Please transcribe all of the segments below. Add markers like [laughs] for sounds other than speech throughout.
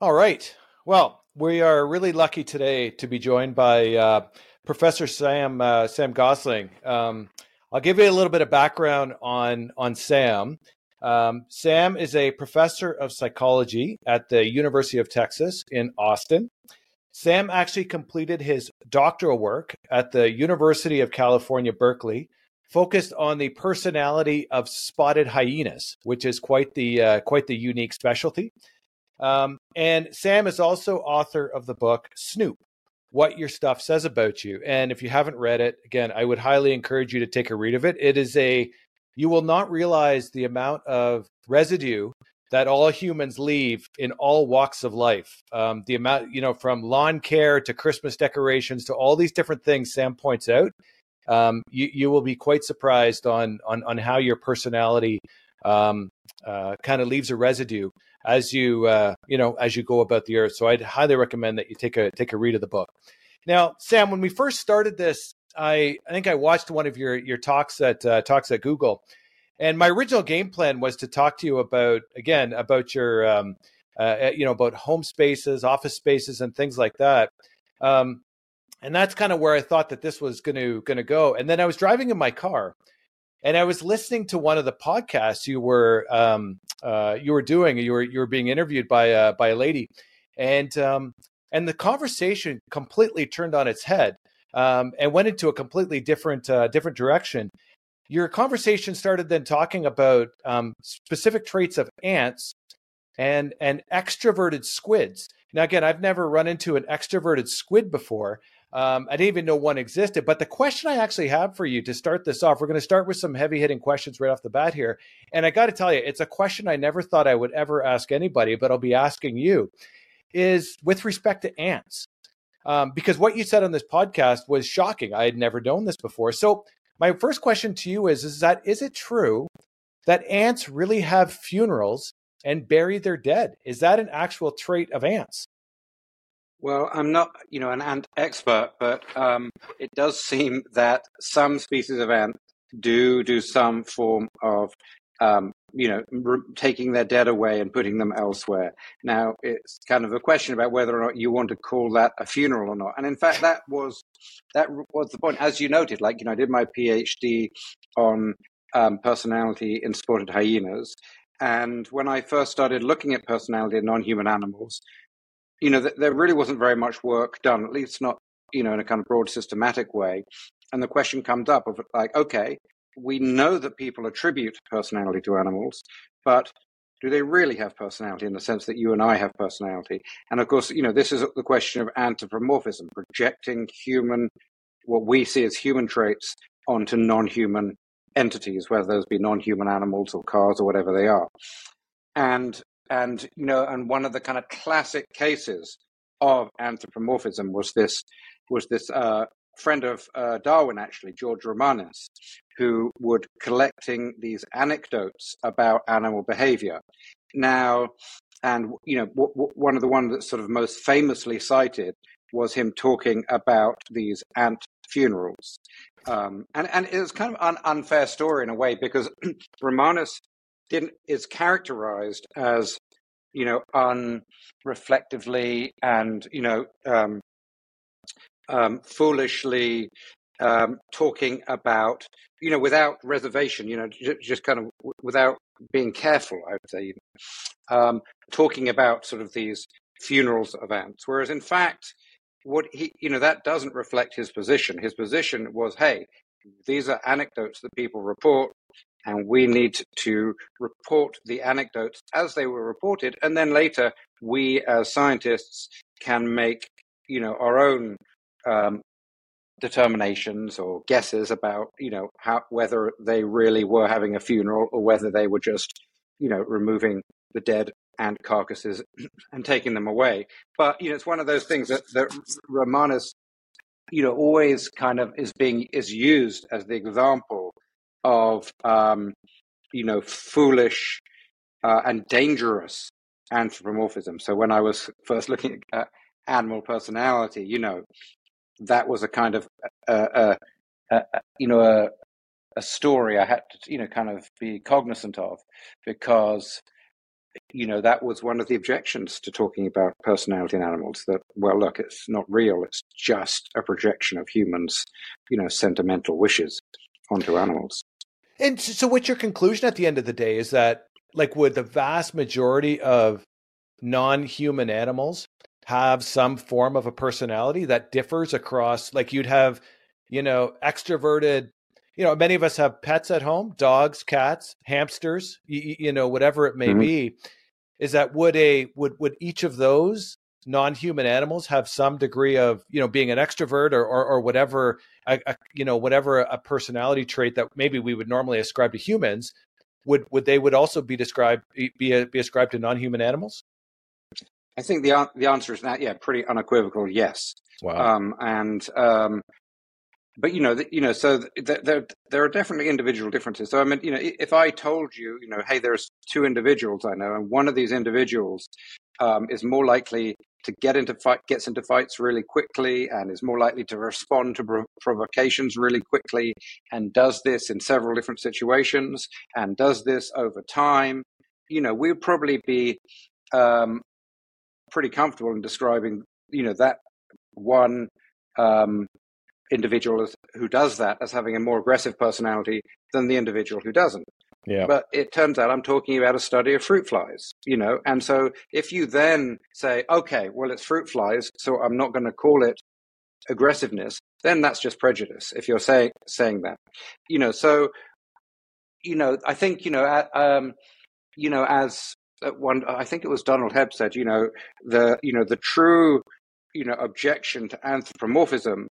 All right. Well, we are really lucky today to be joined by uh, Professor Sam uh, Sam Gosling. Um, I'll give you a little bit of background on on Sam. Um, Sam is a professor of psychology at the University of Texas in Austin. Sam actually completed his doctoral work at the University of California, Berkeley, focused on the personality of spotted hyenas, which is quite the uh, quite the unique specialty. Um, and Sam is also author of the book Snoop: What Your Stuff Says About You. And if you haven't read it, again, I would highly encourage you to take a read of it. It is a you will not realize the amount of residue that all humans leave in all walks of life. Um, the amount, you know, from lawn care to Christmas decorations to all these different things Sam points out. Um, you, you will be quite surprised on on, on how your personality um, uh, kind of leaves a residue as you uh, you know as you go about the earth. So I'd highly recommend that you take a take a read of the book. Now, Sam, when we first started this, I I think I watched one of your your talks at uh, talks at Google, and my original game plan was to talk to you about again about your um, uh, uh you know about home spaces, office spaces, and things like that. Um, and that's kind of where I thought that this was going to going to go. And then I was driving in my car, and I was listening to one of the podcasts you were um, uh, you were doing. You were you were being interviewed by a, by a lady, and um, and the conversation completely turned on its head um, and went into a completely different uh, different direction. Your conversation started then talking about um, specific traits of ants and and extroverted squids. Now, again, I've never run into an extroverted squid before. Um, I didn't even know one existed. But the question I actually have for you to start this off, we're going to start with some heavy hitting questions right off the bat here. And I got to tell you, it's a question I never thought I would ever ask anybody, but I'll be asking you is with respect to ants um, because what you said on this podcast was shocking. I had never known this before. So my first question to you is: Is that is it true that ants really have funerals and bury their dead? Is that an actual trait of ants? Well, I'm not, you know, an ant expert, but um, it does seem that some species of ant do do some form of um, you know, re- taking their dead away and putting them elsewhere. Now, it's kind of a question about whether or not you want to call that a funeral or not. And in fact, that was that was the point. As you noted, like you know, I did my PhD on um, personality in spotted hyenas, and when I first started looking at personality in non-human animals, you know, th- there really wasn't very much work done, at least not you know in a kind of broad systematic way. And the question comes up of like, okay, we know that people attribute personality to animals, but do they really have personality in the sense that you and I have personality? And of course, you know, this is the question of anthropomorphism, projecting human, what we see as human traits onto non-human entities, whether those be non-human animals or cars or whatever they are. And and you know, and one of the kind of classic cases of anthropomorphism was this was this uh, friend of uh, Darwin, actually, George Romanes, who would collecting these anecdotes about animal behavior. Now, and you know, w- w- one of the ones that's sort of most famously cited was him talking about these ant funerals. Um, and and it was kind of an unfair story in a way because [clears throat] Romanes didn't is characterized as you know unreflectively and you know um, um, foolishly um, talking about, you know, without reservation, you know, j- just kind of w- without being careful, I would say, um, talking about sort of these funerals of ants. Whereas in fact, what he, you know, that doesn't reflect his position. His position was, hey, these are anecdotes that people report, and we need to report the anecdotes as they were reported, and then later we as scientists can make, you know, our own um, determinations or guesses about you know how whether they really were having a funeral or whether they were just you know removing the dead and carcasses [clears throat] and taking them away. But you know it's one of those things that, that romanes you know always kind of is being is used as the example of um you know foolish uh, and dangerous anthropomorphism so when i was first looking [laughs] at animal personality you know that was a kind of uh, uh, you know a, a story I had to you know kind of be cognizant of because you know, that was one of the objections to talking about personality in animals that, well, look, it's not real. It's just a projection of humans, you know, sentimental wishes onto animals. And so, what's your conclusion at the end of the day? Is that, like, would the vast majority of non human animals have some form of a personality that differs across, like, you'd have, you know, extroverted you know, many of us have pets at home, dogs, cats, hamsters, you, you know, whatever it may mm-hmm. be. Is that would a would would each of those non-human animals have some degree of you know being an extrovert or or, or whatever a, a, you know whatever a personality trait that maybe we would normally ascribe to humans would would they would also be described be be ascribed to non-human animals? I think the the answer is that yeah pretty unequivocal yes. Wow. Um, and um, but you know, the, you know, so th- there there are definitely individual differences. So I mean, you know, if I told you, you know, hey, there's two individuals I know, and one of these individuals um, is more likely to get into fight, gets into fights really quickly, and is more likely to respond to prov- provocations really quickly, and does this in several different situations, and does this over time. You know, we'd probably be um, pretty comfortable in describing, you know, that one um, individual who does that as having a more aggressive personality than the individual who doesn't. Yeah. But it turns out I'm talking about a study of fruit flies, you know, and so if you then say, okay, well, it's fruit flies, so I'm not going to call it aggressiveness, then that's just prejudice. If you're saying saying that, you know, so you know, I think you know, um, you know, as one, I think it was Donald Hebb said, you know, the you know the true you know objection to anthropomorphism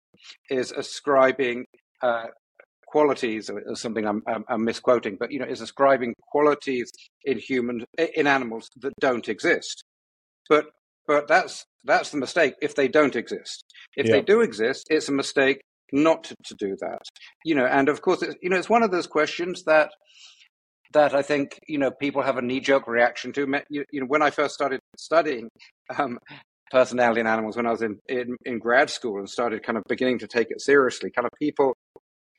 is ascribing uh, qualities or something I'm, I'm, I'm, misquoting, but you know, is ascribing qualities in human in animals that don't exist. But but that's that's the mistake if they don't exist. If yeah. they do exist, it's a mistake not to, to do that. You know, and of course, you know, it's one of those questions that that I think you know people have a knee jerk reaction to. You, you, know, when I first started studying, um, personality in animals when I was in, in, in grad school and started kind of beginning to take it seriously. Kind of people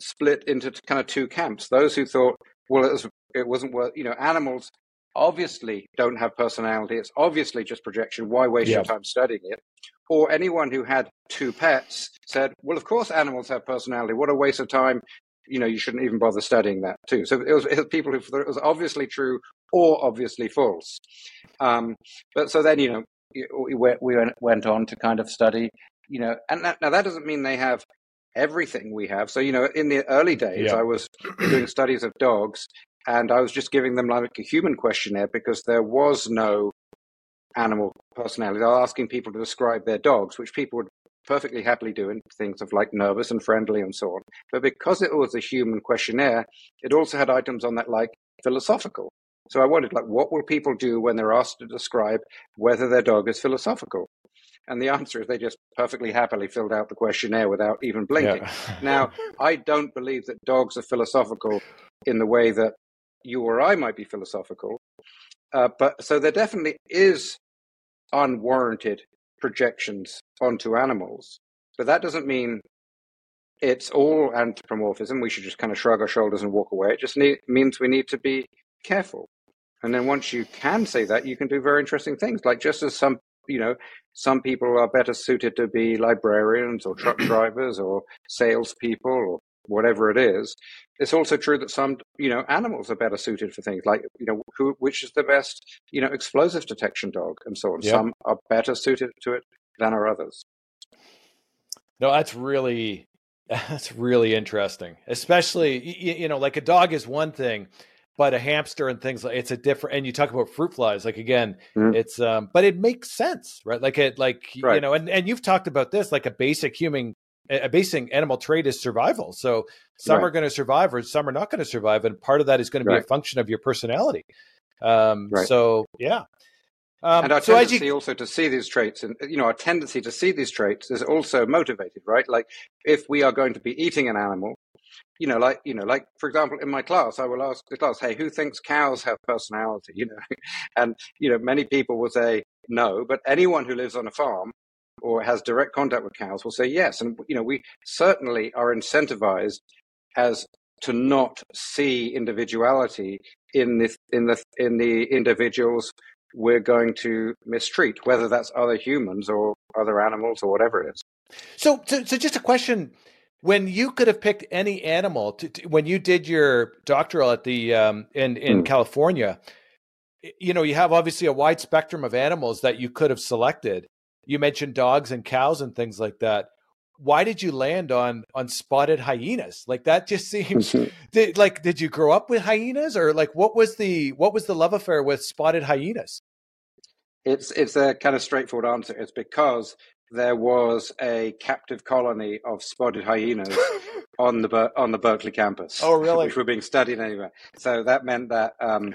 split into kind of two camps. Those who thought, well, it, was, it wasn't worth, you know, animals obviously don't have personality. It's obviously just projection. Why waste your time studying it? Or anyone who had two pets said, well, of course animals have personality. What a waste of time. You know, you shouldn't even bother studying that too. So it was, it was people who thought it was obviously true or obviously false. Um, but so then, you know, we went on to kind of study, you know, and that, now that doesn't mean they have everything we have. So, you know, in the early days, yeah. I was [clears throat] doing studies of dogs and I was just giving them like a human questionnaire because there was no animal personality. I was asking people to describe their dogs, which people would perfectly happily do in things of like nervous and friendly and so on. But because it was a human questionnaire, it also had items on that like philosophical. So I wondered, like, what will people do when they're asked to describe whether their dog is philosophical? And the answer is they just perfectly happily filled out the questionnaire without even blinking. Yeah. now, [laughs] I don't believe that dogs are philosophical in the way that you or I might be philosophical. Uh, but so there definitely is unwarranted projections onto animals. But that doesn't mean it's all anthropomorphism. We should just kind of shrug our shoulders and walk away. It just need, means we need to be careful. And then once you can say that, you can do very interesting things. Like just as some, you know, some people are better suited to be librarians or truck [clears throat] drivers or salespeople or whatever it is. It's also true that some, you know, animals are better suited for things like, you know, who, which is the best, you know, explosive detection dog and so on. Yep. Some are better suited to it than are others. No, that's really, [laughs] that's really interesting. Especially, you, you know, like a dog is one thing, but a hamster and things like it's a different and you talk about fruit flies like again mm-hmm. it's um but it makes sense right like it like right. you know and and you've talked about this like a basic human a basic animal trait is survival so some right. are going to survive or some are not going to survive and part of that is going to be right. a function of your personality um so yeah um, and our so tendency you... also to see these traits, and you know, our tendency to see these traits is also motivated, right? Like, if we are going to be eating an animal, you know, like you know, like for example, in my class, I will ask the class, "Hey, who thinks cows have personality?" [laughs] You know, and you know, many people will say no, but anyone who lives on a farm or has direct contact with cows will say yes. And you know, we certainly are incentivized as to not see individuality in the in the in the individuals we're going to mistreat, whether that's other humans or other animals or whatever it is. So, so, so just a question: When you could have picked any animal, to, to, when you did your doctoral at the um, in in mm. California, you know, you have obviously a wide spectrum of animals that you could have selected. You mentioned dogs and cows and things like that. Why did you land on on spotted hyenas? Like that just [laughs] seems [laughs] did, like did you grow up with hyenas or like what was the what was the love affair with spotted hyenas? It's it's a kind of straightforward answer. It's because there was a captive colony of spotted hyenas [laughs] on the on the Berkeley campus. Oh, really? Which were being studied anyway. So that meant that um,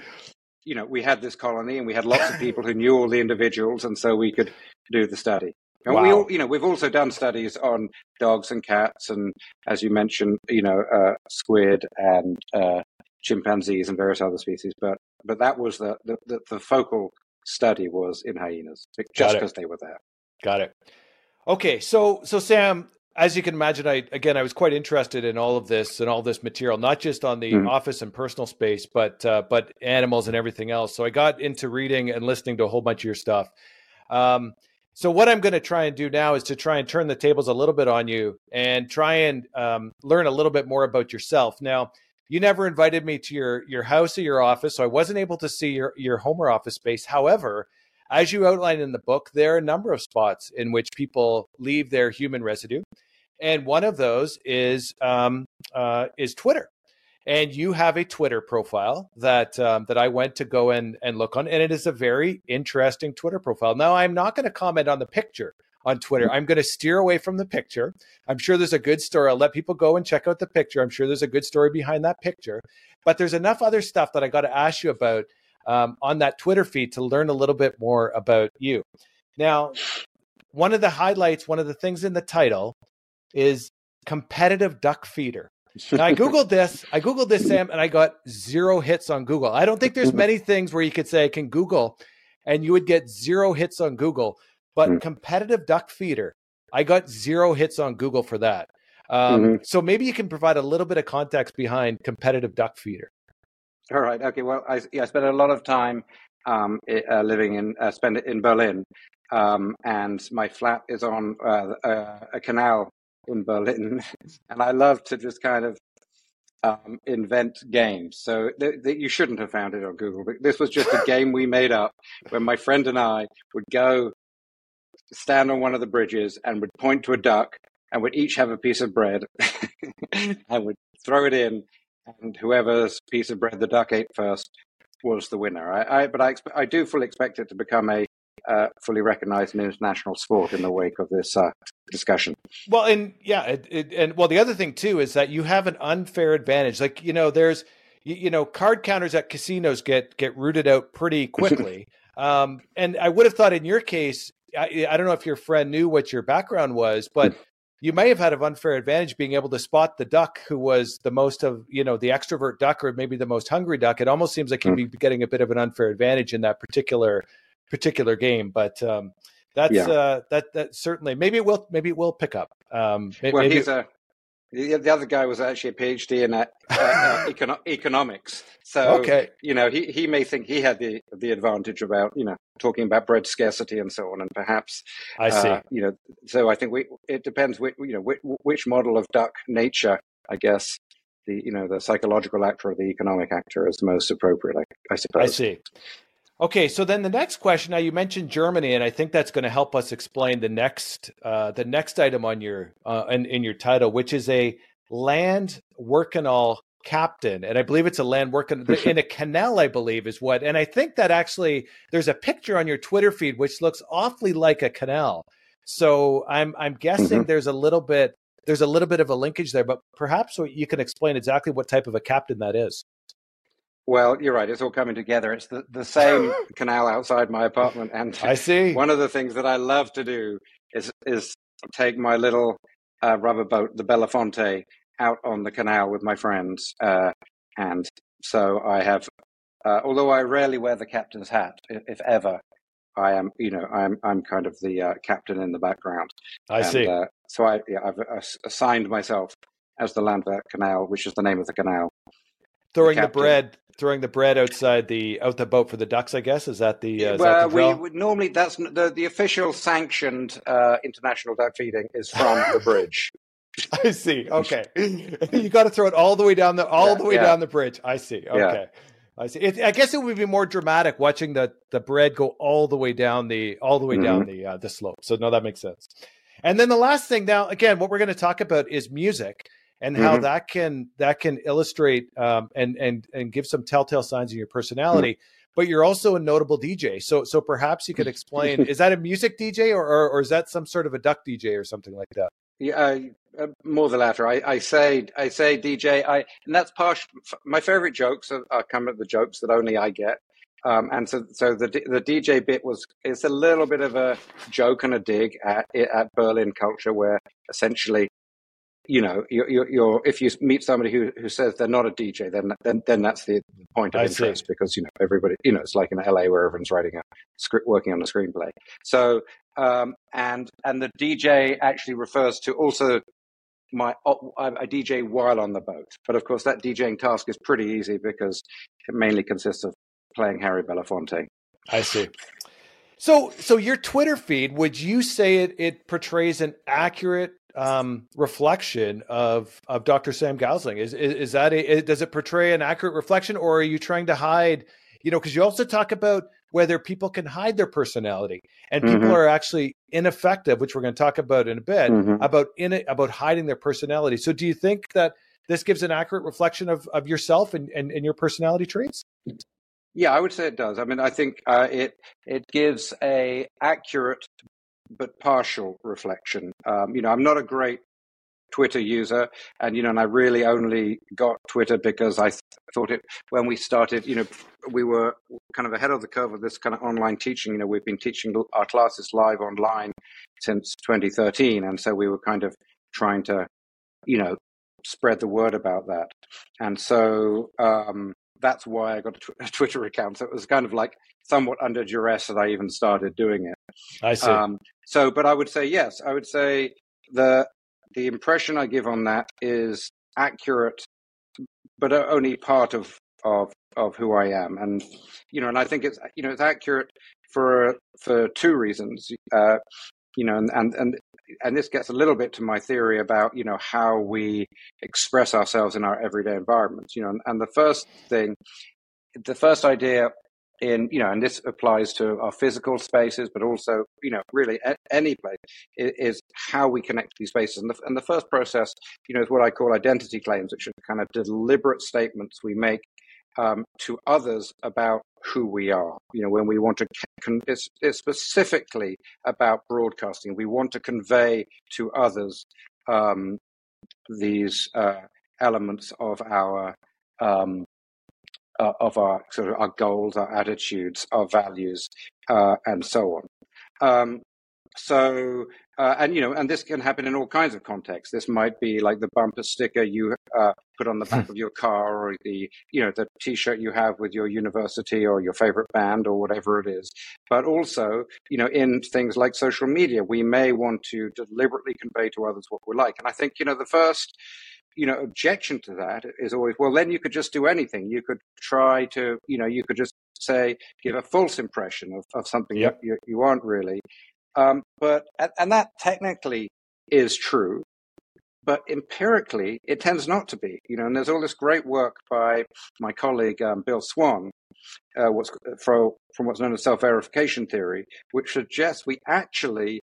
you know, we had this colony and we had lots of people who knew all the individuals, and so we could do the study. And wow. we all, you know, we've also done studies on dogs and cats, and as you mentioned, you know, uh, squid and uh, chimpanzees and various other species. But but that was the the, the, the focal study was in hyenas, just because they were there. Got it. Okay, so so Sam, as you can imagine, I again I was quite interested in all of this and all this material, not just on the mm. office and personal space, but uh, but animals and everything else. So I got into reading and listening to a whole bunch of your stuff. Um, so what I'm going to try and do now is to try and turn the tables a little bit on you and try and um, learn a little bit more about yourself. Now, you never invited me to your your house or your office, so I wasn't able to see your your home or office space. However, as you outline in the book, there are a number of spots in which people leave their human residue and one of those is um, uh, is Twitter. And you have a Twitter profile that um, that I went to go and, and look on, and it is a very interesting Twitter profile. Now, I'm not going to comment on the picture on Twitter. I'm going to steer away from the picture. I'm sure there's a good story. I'll let people go and check out the picture. I'm sure there's a good story behind that picture. But there's enough other stuff that I got to ask you about um, on that Twitter feed to learn a little bit more about you. Now, one of the highlights, one of the things in the title is competitive duck feeder. Now I [laughs] googled this. I googled this, Sam, and I got zero hits on Google. I don't think there's [laughs] many things where you could say I can Google, and you would get zero hits on Google. But mm. competitive duck feeder, I got zero hits on Google for that. Um, mm-hmm. So maybe you can provide a little bit of context behind competitive duck feeder. All right. Okay. Well, I, yeah, I spent a lot of time um, uh, living in uh, spend in Berlin, um, and my flat is on uh, uh a canal in Berlin, [laughs] and I love to just kind of um, invent games. So th- th- you shouldn't have found it on Google. But this was just a [laughs] game we made up when my friend and I would go stand on one of the bridges and would point to a duck and would each have a piece of bread [laughs] and would throw it in, and whoever's piece of bread the duck ate first was the winner. I, I but I, expe- I do fully expect it to become a uh, fully recognized international sport in the wake of this uh, discussion. Well, and yeah, it, it, and well, the other thing too is that you have an unfair advantage. Like you know, there's you, you know, card counters at casinos get get rooted out pretty [laughs] quickly. um, and I would have thought in your case, I, I don't know if your friend knew what your background was, but you may have had an unfair advantage being able to spot the duck who was the most of you know the extrovert duck or maybe the most hungry duck. It almost seems like you'd hmm. be getting a bit of an unfair advantage in that particular particular game. But um, that's yeah. uh, that that certainly maybe it will maybe it will pick up. Um, maybe, well, he's a the, the other guy was actually a PhD in uh, uh, [laughs] econo- economics. So okay. you know he he may think he had the the advantage about you know talking about bread scarcity and so on, and perhaps I see uh, you know. So I think we it depends which you know which, which model of duck nature I guess the you know the psychological actor or the economic actor is most appropriate. I, I suppose. I see. Okay, so then the next question. Now you mentioned Germany, and I think that's going to help us explain the next uh, the next item on your uh, in, in your title, which is a Landwehr Canal captain, and I believe it's a land working in a canal. I believe is what, and I think that actually there's a picture on your Twitter feed which looks awfully like a canal. So I'm I'm guessing mm-hmm. there's a little bit there's a little bit of a linkage there, but perhaps so you can explain exactly what type of a captain that is. Well, you're right. It's all coming together. It's the, the same [gasps] canal outside my apartment. And I see. [laughs] One of the things that I love to do is is take my little uh, rubber boat, the Belafonte, out on the canal with my friends. Uh, and so I have, uh, although I rarely wear the captain's hat, if ever, I am, you know, I'm I'm kind of the uh, captain in the background. I and, see. Uh, so I, yeah, I've assigned myself as the Landwehr Canal, which is the name of the canal. Throwing the, the bread throwing the bread outside the out the boat for the ducks. I guess is that the uh, well, that the we, normally that's the the official sanctioned uh, international duck feeding is from the [laughs] bridge. I see. Okay, [laughs] you got to throw it all the way down the all yeah, the way yeah. down the bridge. I see. Okay. Yeah. I see. It, I guess it would be more dramatic watching the the bread go all the way down the all the way mm-hmm. down the uh, the slope. So no, that makes sense. And then the last thing now, again, what we're going to talk about is music and how mm-hmm. that can that can illustrate um, and and and give some telltale signs in your personality. Mm-hmm. But you're also a notable DJ, so so perhaps you could explain: [laughs] is that a music DJ or, or, or is that some sort of a duck DJ or something like that? Yeah, uh, uh, more the latter. I, I, say I say DJ. I and that's partial. My favorite jokes are, are come at the jokes that only I get. Um, and so, so the the DJ bit was it's a little bit of a joke and a dig at at Berlin culture, where essentially, you know, you're, you're if you meet somebody who, who says they're not a DJ, then then then that's the point of I interest see. because you know everybody, you know, it's like in LA where everyone's writing a script, working on a screenplay. So um, and and the DJ actually refers to also my I DJ while on the boat. But of course, that DJing task is pretty easy because it mainly consists of playing Harry Belafonte. I see. So, so your Twitter feed, would you say it it portrays an accurate um, reflection of of Dr. Sam Gosling? Is is, is that a, does it portray an accurate reflection, or are you trying to hide? You know, because you also talk about whether people can hide their personality and people mm-hmm. are actually ineffective, which we're going to talk about in a bit mm-hmm. about in it about hiding their personality. So, do you think that this gives an accurate reflection of, of yourself and, and, and your personality traits? Yeah, I would say it does. I mean, I think uh, it it gives a accurate but partial reflection. Um, you know, I'm not a great Twitter user, and you know, and I really only got Twitter because I th- thought it when we started. You know, we were kind of ahead of the curve of this kind of online teaching. You know, we've been teaching our classes live online since 2013, and so we were kind of trying to, you know, spread the word about that. And so um, that's why I got a, tw- [laughs] a, Twitter account. So it was kind of like somewhat under duress that I even started doing it. I see. Um, so, but I would say yes. I would say the the impression I give on that is accurate, but only part of of of who I am, and you know, and I think it's you know it's accurate for for two reasons. Uh, you know, and, and and and this gets a little bit to my theory about you know how we express ourselves in our everyday environments. You know, and, and the first thing, the first idea in you know and this applies to our physical spaces but also you know really any place is, how we connect these spaces. And the, and the first process you know is what i call identity claims which are kind of deliberate statements we make um, to others about who we are. You know when we want to con- it's, it's specifically about broadcasting. We want to convey to others um, these uh, elements of our um, uh, of our sort of our goals, our attitudes, our values, uh, and so on. Um, so, uh, and you know, and this can happen in all kinds of contexts. This might be like the bumper sticker you uh, put on the back [laughs] of your car, or the you know the T-shirt you have with your university or your favorite band or whatever it is. But also, you know, in things like social media, we may want to deliberately convey to others what we like. And I think you know the first you know objection to that is always well then you could just do anything you could try to you know you could just say give a false impression of, of something yep. you, you aren't really um, but and that technically is true but empirically it tends not to be you know and there's all this great work by my colleague um, bill Swann uh, what's from, from what's known as self-verification theory which suggests we actually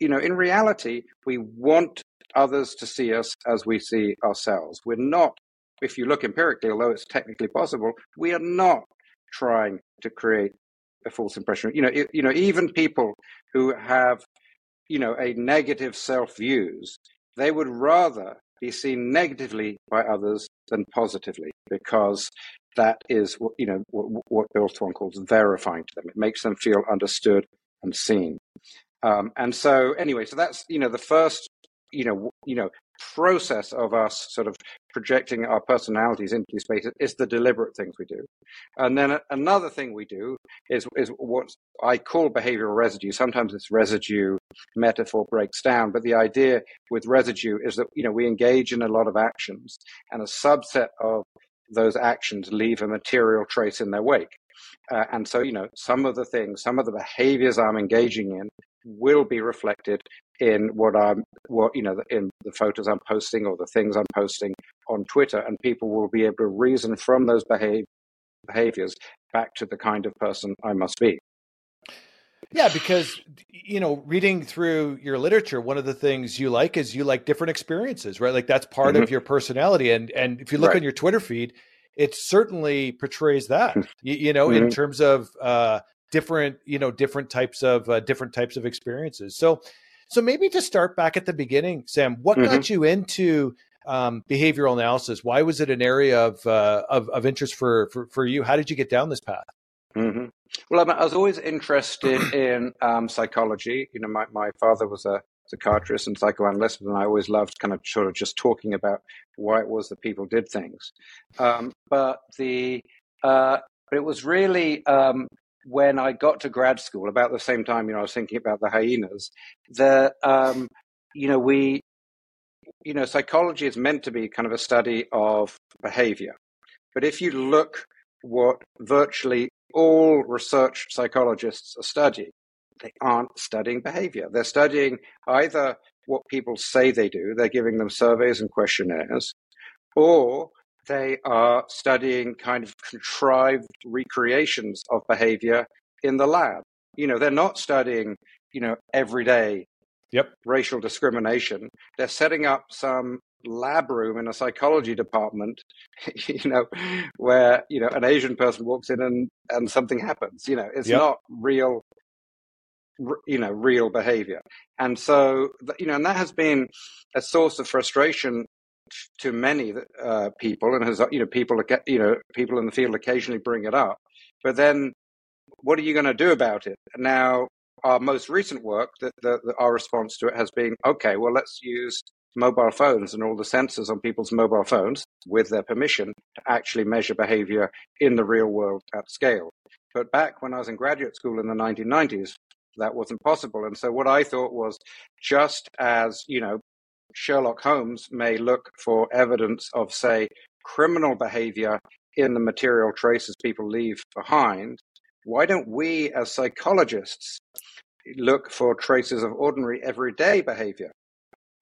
you know in reality we want others to see us as we see ourselves. We're not, if you look empirically, although it's technically possible, we are not trying to create a false impression. You know, it, you know, even people who have, you know, a negative self views, they would rather be seen negatively by others than positively because that is what you know what, what Bill calls verifying to them. It makes them feel understood and seen. Um, and so, anyway, so that's you know the first you know, you know, process of us sort of projecting our personalities into space is the deliberate things we do. And then another thing we do is is what I call behavioral residue. Sometimes this residue metaphor breaks down, but the idea with residue is that you know we engage in a lot of actions, and a subset of those actions leave a material trace in their wake. Uh, and so, you know, some of the things, some of the behaviors I'm engaging in will be reflected in what I'm, what, you know, in the photos I'm posting or the things I'm posting on Twitter. And people will be able to reason from those behavior, behaviors back to the kind of person I must be. Yeah, because you know, reading through your literature, one of the things you like is you like different experiences, right? Like that's part mm-hmm. of your personality. And and if you look right. on your Twitter feed, it certainly portrays that. you, you know, mm-hmm. in terms of uh, different, you know, different types of uh, different types of experiences. So, so maybe to start back at the beginning, Sam, what mm-hmm. got you into um, behavioral analysis? Why was it an area of, uh, of, of interest for, for for you? How did you get down this path? Mm-hmm. Well, I was always interested in um, psychology. You know, my, my father was a psychiatrist and psychoanalyst, and I always loved kind of sort of just talking about why it was that people did things. Um, but the uh, but it was really um, when I got to grad school, about the same time, you know, I was thinking about the hyenas. That um, you know, we, you know, psychology is meant to be kind of a study of behavior, but if you look what virtually all research psychologists are studying. They aren't studying behavior. They're studying either what people say they do, they're giving them surveys and questionnaires, or they are studying kind of contrived recreations of behavior in the lab. You know, they're not studying, you know, everyday yep. racial discrimination. They're setting up some lab room in a psychology department, [laughs] you know, where, you know, an Asian person walks in and, and something happens, you know, it's yep. not real, you know, real behavior. And so, you know, and that has been a source of frustration to many uh, people and has, you know, people, you know, people in the field occasionally bring it up, but then what are you going to do about it? Now, our most recent work, the, the, the, our response to it has been, okay, well, let's use mobile phones and all the sensors on people's mobile phones with their permission to actually measure behavior in the real world at scale. But back when I was in graduate school in the 1990s, that wasn't possible. And so what I thought was just as, you know, Sherlock Holmes may look for evidence of, say, criminal behavior in the material traces people leave behind, why don't we as psychologists look for traces of ordinary everyday behavior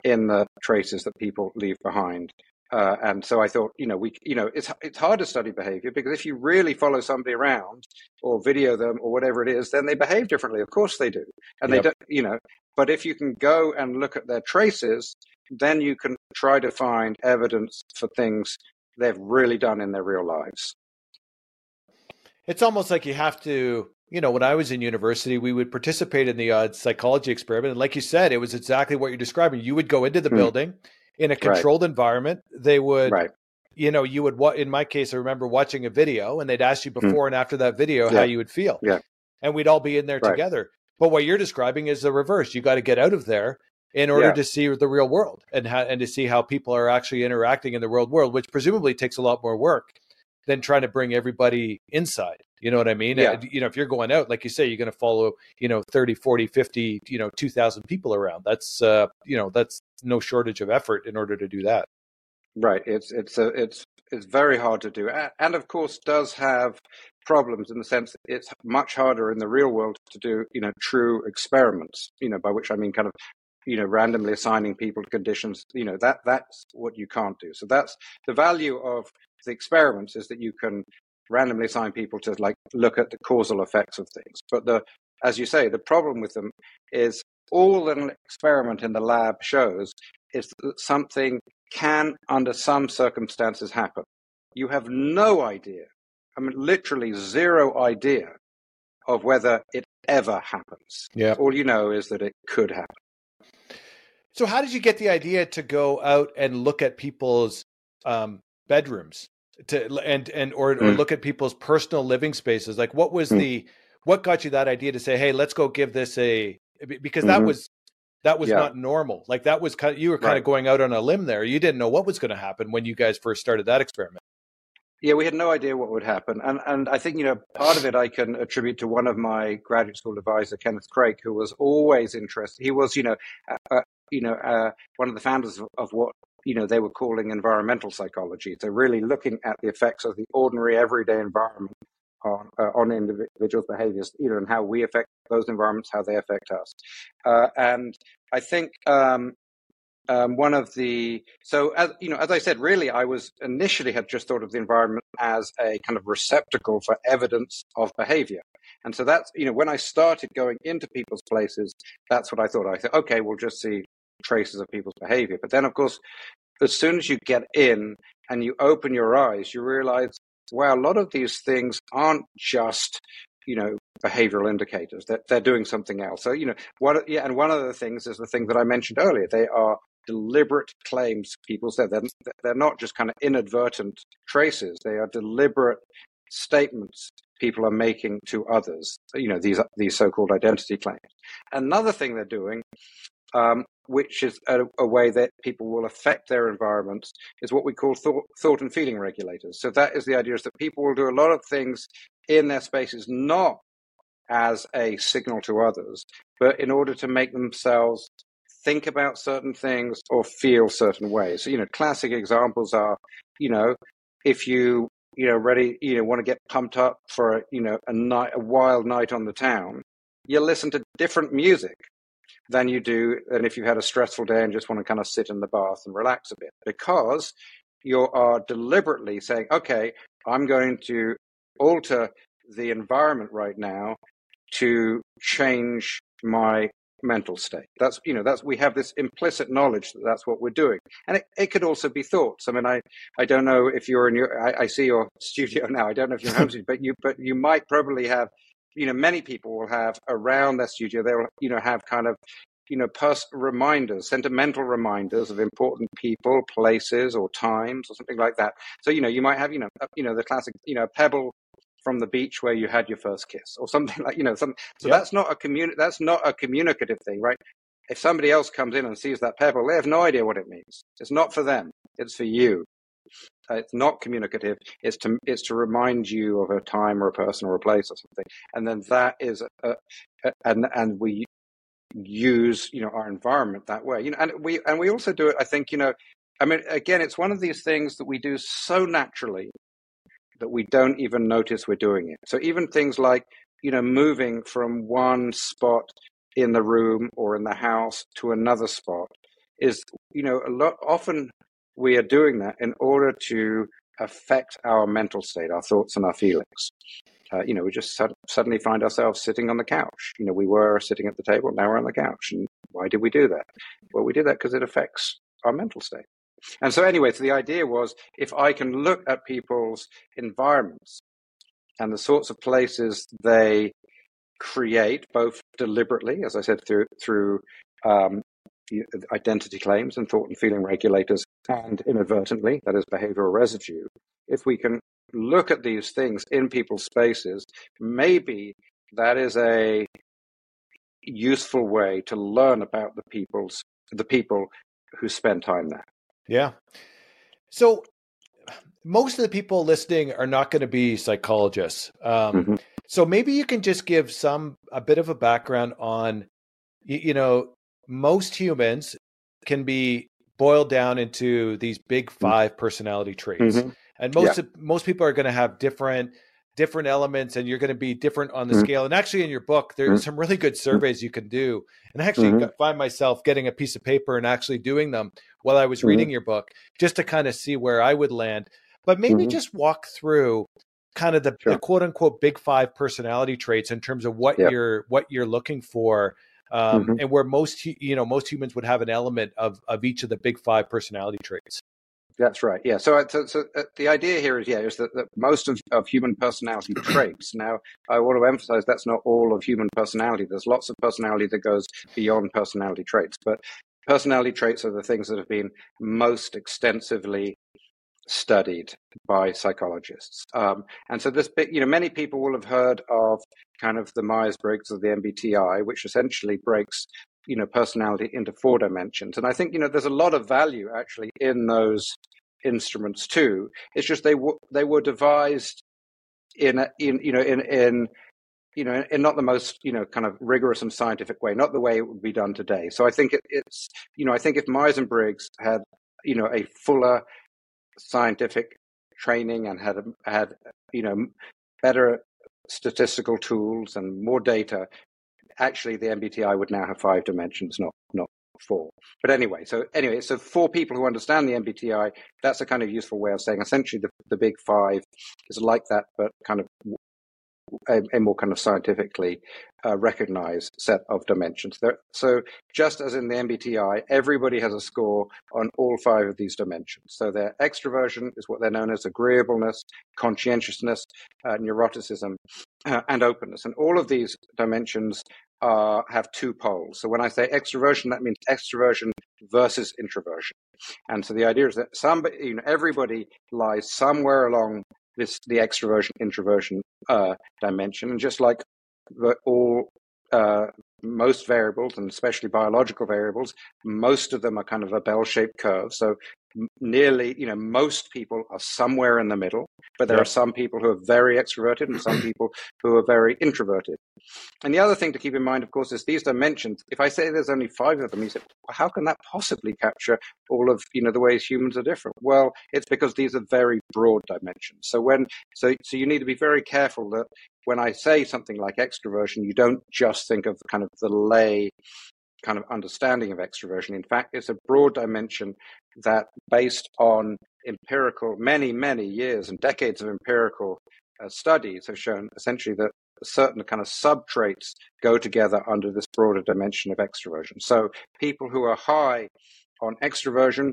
in the traces that people leave behind. Uh, and so I thought, you know, we, you know, it's it's hard to study behavior because if you really follow somebody around or video them or whatever it is, then they behave differently. Of course they do, and yep. they don't, you know. But if you can go and look at their traces, then you can try to find evidence for things they've really done in their real lives. It's almost like you have to you know, when I was in university, we would participate in the uh, psychology experiment. And like you said, it was exactly what you're describing. You would go into the mm. building in a controlled right. environment. They would, right. you know, you would, in my case, I remember watching a video and they'd ask you hmm. before mm. and after that video yeah. how you would feel. Yeah. And we'd all be in there right. together. But what you're describing is the reverse. You got to get out of there in order yeah. to see the real world and ha- and to see how people are actually interacting in the real world, which presumably takes a lot more work than trying to bring everybody inside. You know what I mean? Yeah. You know, if you're going out, like you say, you're going to follow, you know, 30, 40, 50, you know, 2000 people around. That's, uh, you know, that's no shortage of effort in order to do that. Right. It's, it's, a, it's, it's very hard to do. And of course does have problems in the sense that it's much harder in the real world to do, you know, true experiments, you know, by which I mean kind of you know randomly assigning people to conditions you know that that's what you can't do so that's the value of the experiments is that you can randomly assign people to like look at the causal effects of things. But the, as you say, the problem with them is all an experiment in the lab shows is that something can, under some circumstances, happen. You have no idea, I mean, literally zero idea of whether it ever happens. Yeah. All you know is that it could happen. So, how did you get the idea to go out and look at people's um, bedrooms to and and or, mm. or look at people's personal living spaces like what was mm. the what got you that idea to say hey let's go give this a because that mm-hmm. was that was yeah. not normal like that was kind of, you were kind right. of going out on a limb there you didn't know what was going to happen when you guys first started that experiment yeah we had no idea what would happen and and i think you know part of it i can attribute to one of my graduate school advisor kenneth craik who was always interested he was you know uh, you know uh, one of the founders of, of what you know they were calling environmental psychology. So really looking at the effects of the ordinary everyday environment on uh, on individuals' behaviors, you know, and how we affect those environments, how they affect us. Uh, and I think um, um, one of the so as you know, as I said, really, I was initially had just thought of the environment as a kind of receptacle for evidence of behavior. And so that's you know when I started going into people's places, that's what I thought. I thought, okay, we'll just see traces of people's behavior. But then, of course, as soon as you get in and you open your eyes, you realize, wow, a lot of these things aren't just you know behavioral indicators. They're, they're doing something else. So you know yeah and one of the things is the thing that i mentioned earlier. They are deliberate claims people said. They're, they're not just kind of inadvertent traces. They are deliberate statements people are making to others. You know these these so-called identity claims. Another thing they're doing um, which is a, a, way that people will affect their environments is what we call thought, thought and feeling regulators so that is the idea is that people will do a lot of things in their spaces not as a signal to others but in order to make themselves think about certain things or feel certain ways. So, you know, classic examples are, you know, if you, you know, ready, you know, want to get pumped up for a, you know, a night, a wild night on the town, you listen to different music than you do than if you've had a stressful day and just want to kind of sit in the bath and relax a bit because you are deliberately saying, okay, I'm going to alter the environment right now to change my mental state. That's you know that's we have this implicit knowledge that that's what we're doing, and it, it could also be thoughts. I mean, I I don't know if you're in your I, I see your [laughs] studio now. I don't know if you're home [laughs] but you but you might probably have you know many people will have around their studio they'll you know have kind of you know pers- reminders sentimental reminders of important people places or times or something like that. So you know you might have you know you know the classic you know pebble from the beach where you had your first kiss or something [laughs] like you know some so yep. that's not a communi- that's not a communicative thing right? If somebody else comes in and sees that pebble they have no idea what it means. It's not for them it's for you. uh, it's not communicative it's to it's to remind you of a time or a person or a place or something and then that is a, a, and and we use you know our environment that way you know and we and we also do it i think you know i mean again it's one of these things that we do so naturally that we don't even notice we're doing it. So even things like, you know, moving from one spot in the room or in the house to another spot is, you know, a lot often we are doing that in order to affect our mental state, our thoughts and our feelings. Uh, you know, we just suddenly find ourselves sitting on the couch. You know, we were sitting at the table, now we're on the couch. And why did we do that? Well, we did that because it affects our mental state. And so, anyway, so the idea was if I can look at people's environments and the sorts of places they create, both deliberately, as I said, through through um, identity claims and thought and feeling regulators, and inadvertently, that is behavioral residue. If we can look at these things in people's spaces, maybe that is a useful way to learn about the people's the people who spend time there. Yeah. So most of the people listening are not going to be psychologists. Um, mm-hmm. So maybe you can just give some a bit of a background on, you, you know, most humans can be boiled down into these big mm-hmm. five personality traits, mm-hmm. and most yeah. of, most people are going to have different different elements and you're going to be different on the mm-hmm. scale. And actually, in your book, there's mm-hmm. some really good mm-hmm. surveys you can do. And I actually mm-hmm. find myself getting a piece of paper and actually doing them while I was reading your book just to kind of see where I would land. But maybe just walk through kind of the, sure. the, quote unquote big five personality traits in terms of what you're what you're looking for um, and where most you know most humans would have an element of of each of the big five personality traits that's right. Yeah. So, so, so uh, the idea here is, yeah, is that, that most of, of human personality [clears throat] traits. Now, I want to emphasize that's not all of human personality. There's lots of personality that goes beyond personality traits, but personality traits are the things that have been most extensively studied by psychologists. Um, and so this bit, you know, many people will have heard of kind of the Myers-Briggs or the MBTI, which essentially breaks you know personality into four dimensions. And i think you know there's a lot of value actually in those instruments too. It's just they were they were devised in a, in you know in in you know in not the most you know kind of rigorous and scientific way not the way it would be done today. So i think it, it's you know i think if myers and briggs had you know a fuller scientific training and had had you know better statistical tools and more data, actually the MBTI would now have five dimensions, not not four. But anyway, so anyway, so for people who understand the MBTI, that's a kind of useful way of saying essentially the, the big five is like that, but kind of a, a more kind of scientifically uh, recognized set of dimensions. There, so, just as in the MBTI, everybody has a score on all five of these dimensions. So, their extroversion is what they're known as agreeableness, conscientiousness, uh, neuroticism, uh, and openness. And all of these dimensions have two poles. So, when I say extroversion, that means extroversion versus introversion. And so, the idea is that somebody, you know, everybody lies somewhere along this the extroversion introversion uh, dimension, and just like the, all uh, most variables, and especially biological variables, most of them are kind of a bell-shaped curve. So nearly, you know, most people are somewhere in the middle, but there yeah. are some people who are very extroverted and some people who are very introverted. And the other thing to keep in mind, of course, is these dimensions. If I say there's only five of them, you say, well, how can that possibly capture all of, you know, the ways humans are different? Well, it's because these are very broad dimensions. So when, so, so you need to be very careful that when I say something like extroversion, you don't just think of kind of the lay kind of understanding of extroversion. In fact, it's a broad dimension that, based on empirical, many, many years and decades of empirical uh, studies, have shown essentially that certain kind of sub traits go together under this broader dimension of extroversion. So, people who are high on extroversion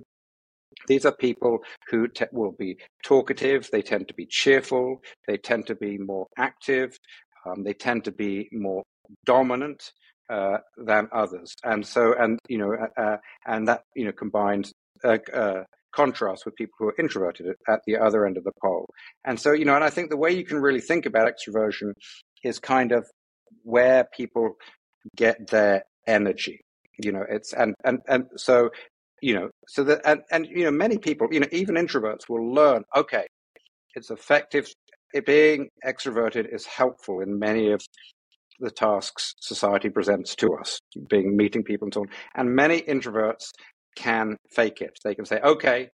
these are people who te- will be talkative, they tend to be cheerful, they tend to be more active, um, they tend to be more dominant, uh, than others, and so and you know uh, uh and that you know combines uh, uh, contrast with people who are introverted at, at the other end of the pole, and so you know and I think the way you can really think about extroversion is kind of where people get their energy, you know it's and and and so you know so that and and you know many people you know even introverts will learn okay it's effective it being extroverted is helpful in many of the tasks society presents to us, being meeting people and so on. And many introverts can fake it. They can say, okay,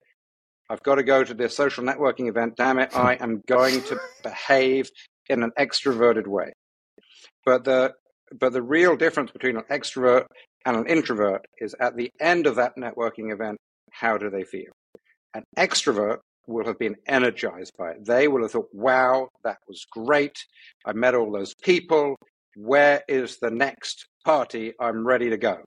I've got to go to this social networking event. Damn it, I am going to behave in an extroverted way. But the but the real difference between an extrovert and an introvert is at the end of that networking event, how do they feel? An extrovert will have been energized by it. They will have thought, wow, that was great. I met all those people where is the next party? I'm ready to go.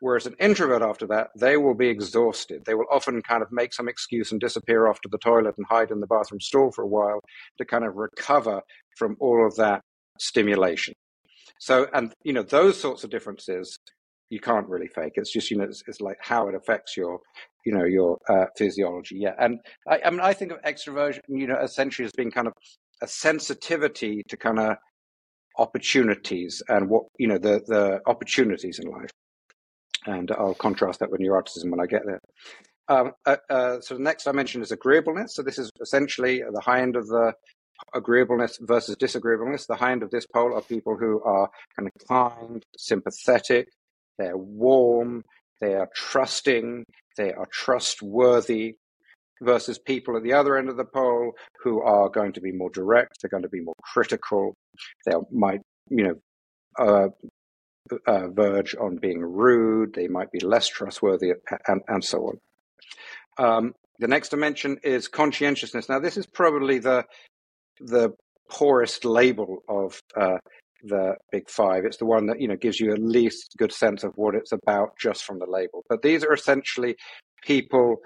Whereas an introvert after that, they will be exhausted. They will often kind of make some excuse and disappear off to the toilet and hide in the bathroom stall for a while to kind of recover from all of that stimulation. So, and you know, those sorts of differences you can't really fake. It's just you know, it's, it's like how it affects your, you know, your uh, physiology. Yeah, and I, I mean, I think of extroversion, you know, essentially as being kind of a sensitivity to kind of opportunities and what you know the the opportunities in life. And I'll contrast that with neuroticism when I get there. Um, uh, uh, so the next I mentioned is agreeableness. So this is essentially the high end of the agreeableness versus disagreeableness. The high end of this pole are people who are kind of kind, sympathetic, they're warm, they are trusting, they are trustworthy, versus people at the other end of the pole who are going to be more direct, they're going to be more critical, they might, you know, uh, uh, verge on being rude, they might be less trustworthy, and, and so on. Um, the next dimension is conscientiousness. Now, this is probably the the poorest label of uh, the big five. It's the one that you know gives you at least good sense of what it's about just from the label. But these are essentially people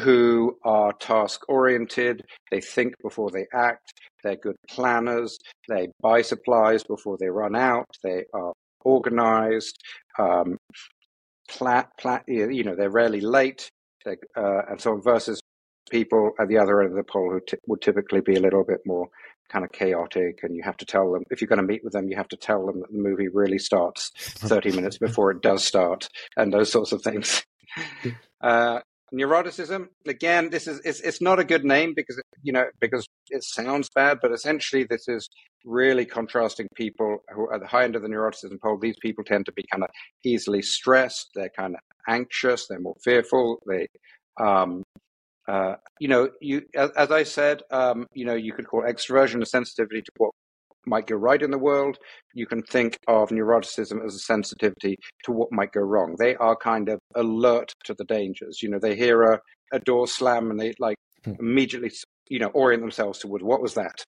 who are task oriented. They think before they act. They're good planners. They buy supplies before they run out. They are organized. Um, plat, plat, you know, they're rarely late, uh, and so on. Versus people at the other end of the pole who t- would typically be a little bit more kind of chaotic and you have to tell them if you're going to meet with them you have to tell them that the movie really starts 30 minutes before it does start and those sorts of things [laughs] uh, neuroticism again this is it's, it's not a good name because you know because it sounds bad but essentially this is really contrasting people who are at the high end of the neuroticism pole. These people tend to be kind of easily stressed they're kind of anxious they're more fearful they Um, uh, you know, you as, as I said, um, you know, you could call extroversion a sensitivity to what might go right in the world. You can think of neuroticism as a sensitivity to what might go wrong. They are kind of alert to the dangers. You know, they hear a, a door slam and they like hmm. immediately, you know, orient themselves towards what was that.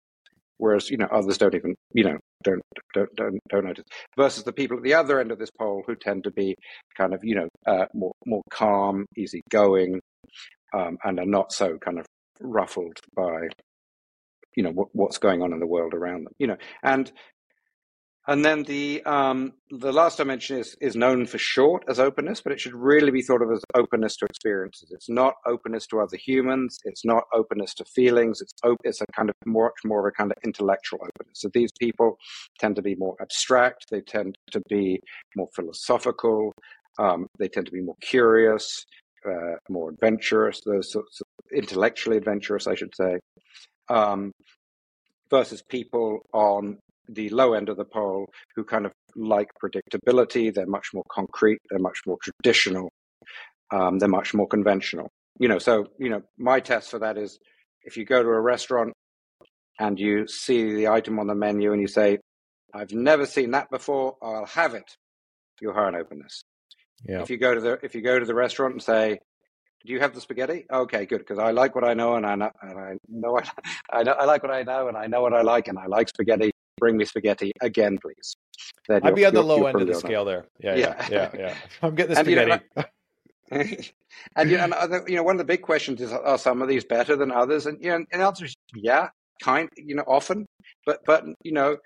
Whereas, you know, others don't even, you know, don't don't don't don't notice. Versus the people at the other end of this pole who tend to be kind of, you know, uh, more more calm, easygoing, um, and are not so kind of ruffled by you know what, what's going on in the world around them you know and and then the um, the last dimension is is known for short as openness, but it should really be thought of as openness to experiences. It's not openness to other humans. It's not openness to feelings. It's op- it's a kind of much more of a kind of intellectual openness. So these people tend to be more abstract. They tend to be more philosophical. Um, they tend to be more curious, uh, more adventurous. Those sorts of intellectually adventurous, I should say um, versus people on the low end of the pole who kind of like predictability. They're much more concrete. They're much more traditional. Um, they're much more conventional. You know, so you know, my test for that is if you go to a restaurant and you see the item on the menu and you say, "I've never seen that before. I'll have it." You're high on openness. Yeah. If you go to the if you go to the restaurant and say, do you have the spaghetti? Okay, good, because I like what I know, and I know, and I know, I, [laughs] I, know, I like what I know, and I know what I like, and I like spaghetti. Bring me spaghetti again, please. Then I'd be on the low end of the scale there. Yeah, yeah, yeah, yeah. [laughs] I'm getting the spaghetti. [laughs] And, you know, and, you know, and, you know, one of the big questions is: Are some of these better than others? And you know, and the answer is yeah, kind. You know, often, but but you know,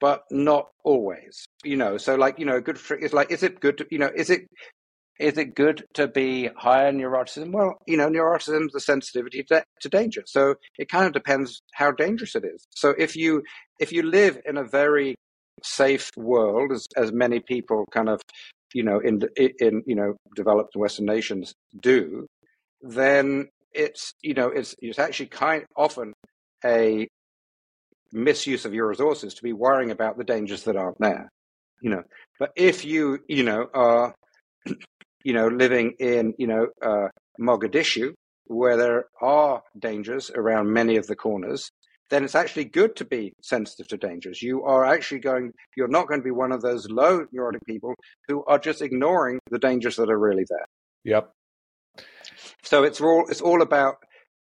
but not always. You know, so like you know, good for is like, is it good to you know, is it is it good to be higher neuroticism? Well, you know, neuroticism is a sensitivity to, to, danger. So it kind of depends how dangerous it is. So if you if you live in a very safe world, as as many people kind of, you know, in in you know developed Western nations do, then it's you know it's it's actually kind often a misuse of your resources to be worrying about the dangers that aren't there. You know, but if you you know are you know, living in, you know, uh, Mogadishu, where there are dangers around many of the corners, then it's actually good to be sensitive to dangers. You are actually going, you're not going to be one of those low neurotic people who are just ignoring the dangers that are really there. Yep. So it's all, it's all about,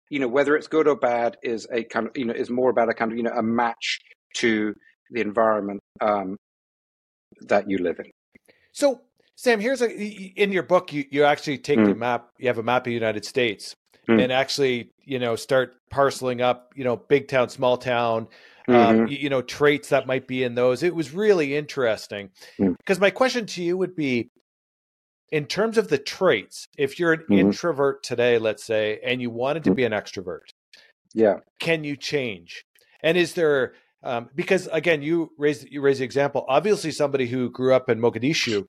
you know, whether it's good or bad is a kind of, you know, is more about a kind of, you know, a match to the environment um, that you live in. So Sam, here's a in your book you, you actually take mm. the map, you have a map of the United States mm. and actually, you know, start parceling up, you know, big town, small town, um, mm-hmm. um, you, you, know, traits that might be in those. It was really interesting. Because mm. my question to you would be in terms of the traits, if you're an mm-hmm. introvert today, let's say, and you wanted to mm. be an extrovert, yeah, can you change? And is there um, because again, you raised you raised the example. Obviously, somebody who grew up in Mogadishu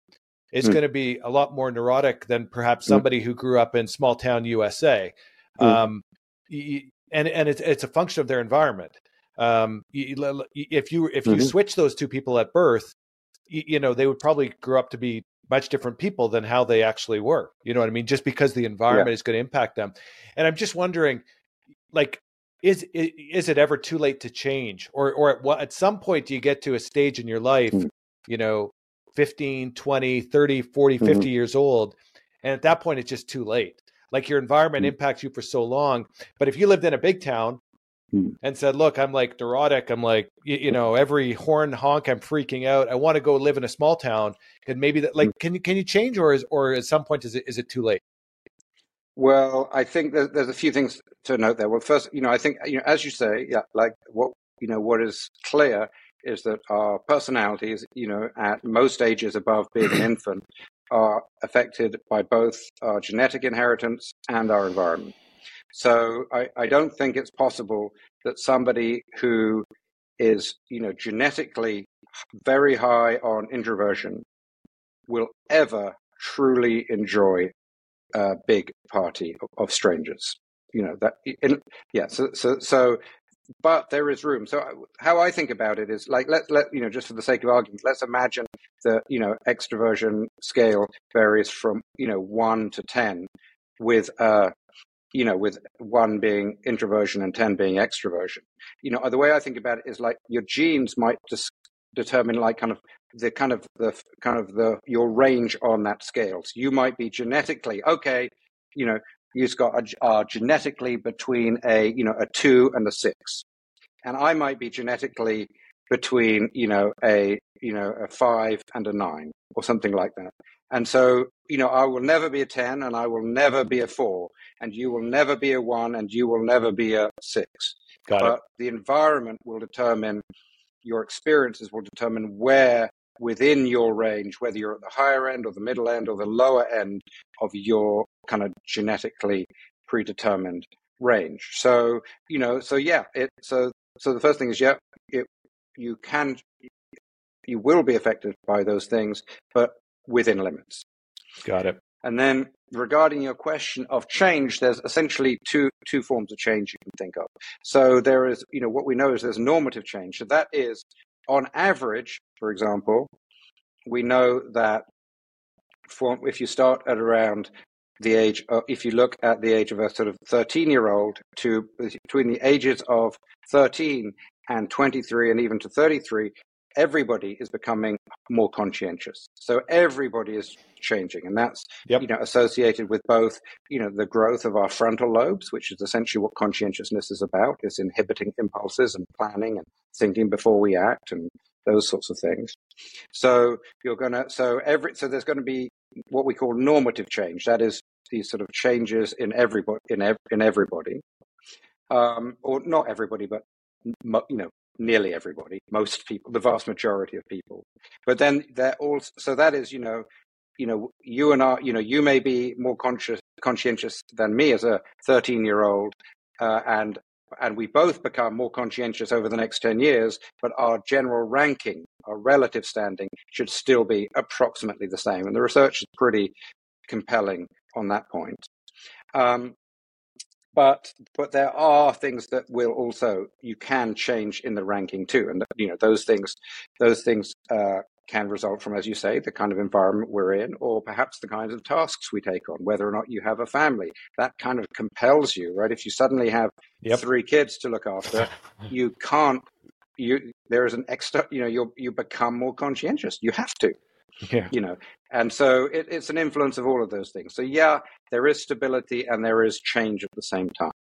is mm. going to be a lot more neurotic than perhaps hmm. somebody mm. who grew up in small town USA. Mm. Um, and and it's it's a function of their environment. Um, if you if you mm-hmm. switch those two people at birth, you, know they would probably grow up to be much different people than how they actually were. You know what I mean? Just because the environment yeah. is going to impact them. And I'm just wondering, like, is is it ever too late to change, or or at what at some point do you get to a stage in your life, mm. you know, 15, 20, 30, 40, 50 mm-hmm. years old. And at that point, it's just too late. Like your environment mm-hmm. impacts you for so long. But if you lived in a big town mm-hmm. and said, look, I'm like neurotic, I'm like, you, you, know, every horn honk, I'm freaking out. I want to go live in a small town. And maybe that, like, mm. can you, can you change or is, or at some point, is it, is it too late? Well, I think that there's a few things to note there. Well, first, you know, I think, you know, as you say, yeah, like what, you know, what is clear is that our personalities, you know, at most ages above being an [clears throat] infant, are affected by both our genetic inheritance and our environment. So I, I don't think it's possible that somebody who is, you know, genetically very high on introversion will ever truly enjoy a big party of, strangers you know that in, yeah so so so but there is room. So how I think about it is like let let you know just for the sake of argument, let's imagine the you know extroversion scale varies from you know one to ten, with uh, you know, with one being introversion and 10 being extroversion. You know, the way I think about it is like your genes might just determine like kind of the kind of the kind of the your range on that scale. So you might be genetically okay, you know, you've got a, uh, are uh, genetically between a you know a two and a six, and I might be genetically between you know a you know a five and a nine or something like that. And so you know I will never be a ten, and I will never be a four, and you will never be a one, and you will never be a six. Got but it. the environment will determine your experiences will determine where within your range, whether you're at the higher end or the middle end or the lower end of your kind of genetically predetermined range. So, you know, so yeah, it, so, so the first thing is, yeah, it, you can, you will be affected by those things, but within limits. Got it. And then regarding your question of change, there's essentially two two forms of change you can think of. So there is, you know, what we know is there's normative change. So that is, on average, for example, we know that for, if you start at around the age, of, if you look at the age of a sort of 13 year old to between the ages of 13 and 23 and even to 33, everybody is becoming more conscientious. So everybody is changing, and that's Yep. you know associated with both you know the growth of our frontal lobes, which is essentially what conscientiousness is about, is inhibiting impulses and planning and thinking before we act and those sorts of things. So you're gonna so every so there's going to be what we call normative change. That is these sort of changes in everybody in ev- in everybody, um, or not everybody, but you know nearly everybody, most people, the vast majority of people. But then they're also so that is you know you know you and I you know you may be more conscious conscientious than me as a 13 year old, uh, and and we both become more conscientious over the next 10 years, but our general ranking, our relative standing, should still be approximately the same. And the research is pretty compelling on that point. Um, but but there are things that will also you can change in the ranking too, and you know those things those things uh, can result from, as you say, the kind of environment we're in, or perhaps the kinds of tasks we take on, whether or not you have a family. That kind of compels you, right? If you suddenly have Yep. three kids to look after, [laughs] you can't. You there is an extra. You know, you you become more conscientious. You have to. Yeah. You know, and so it, it's an influence of all of those things. So yeah, there is stability and there is change at the same time.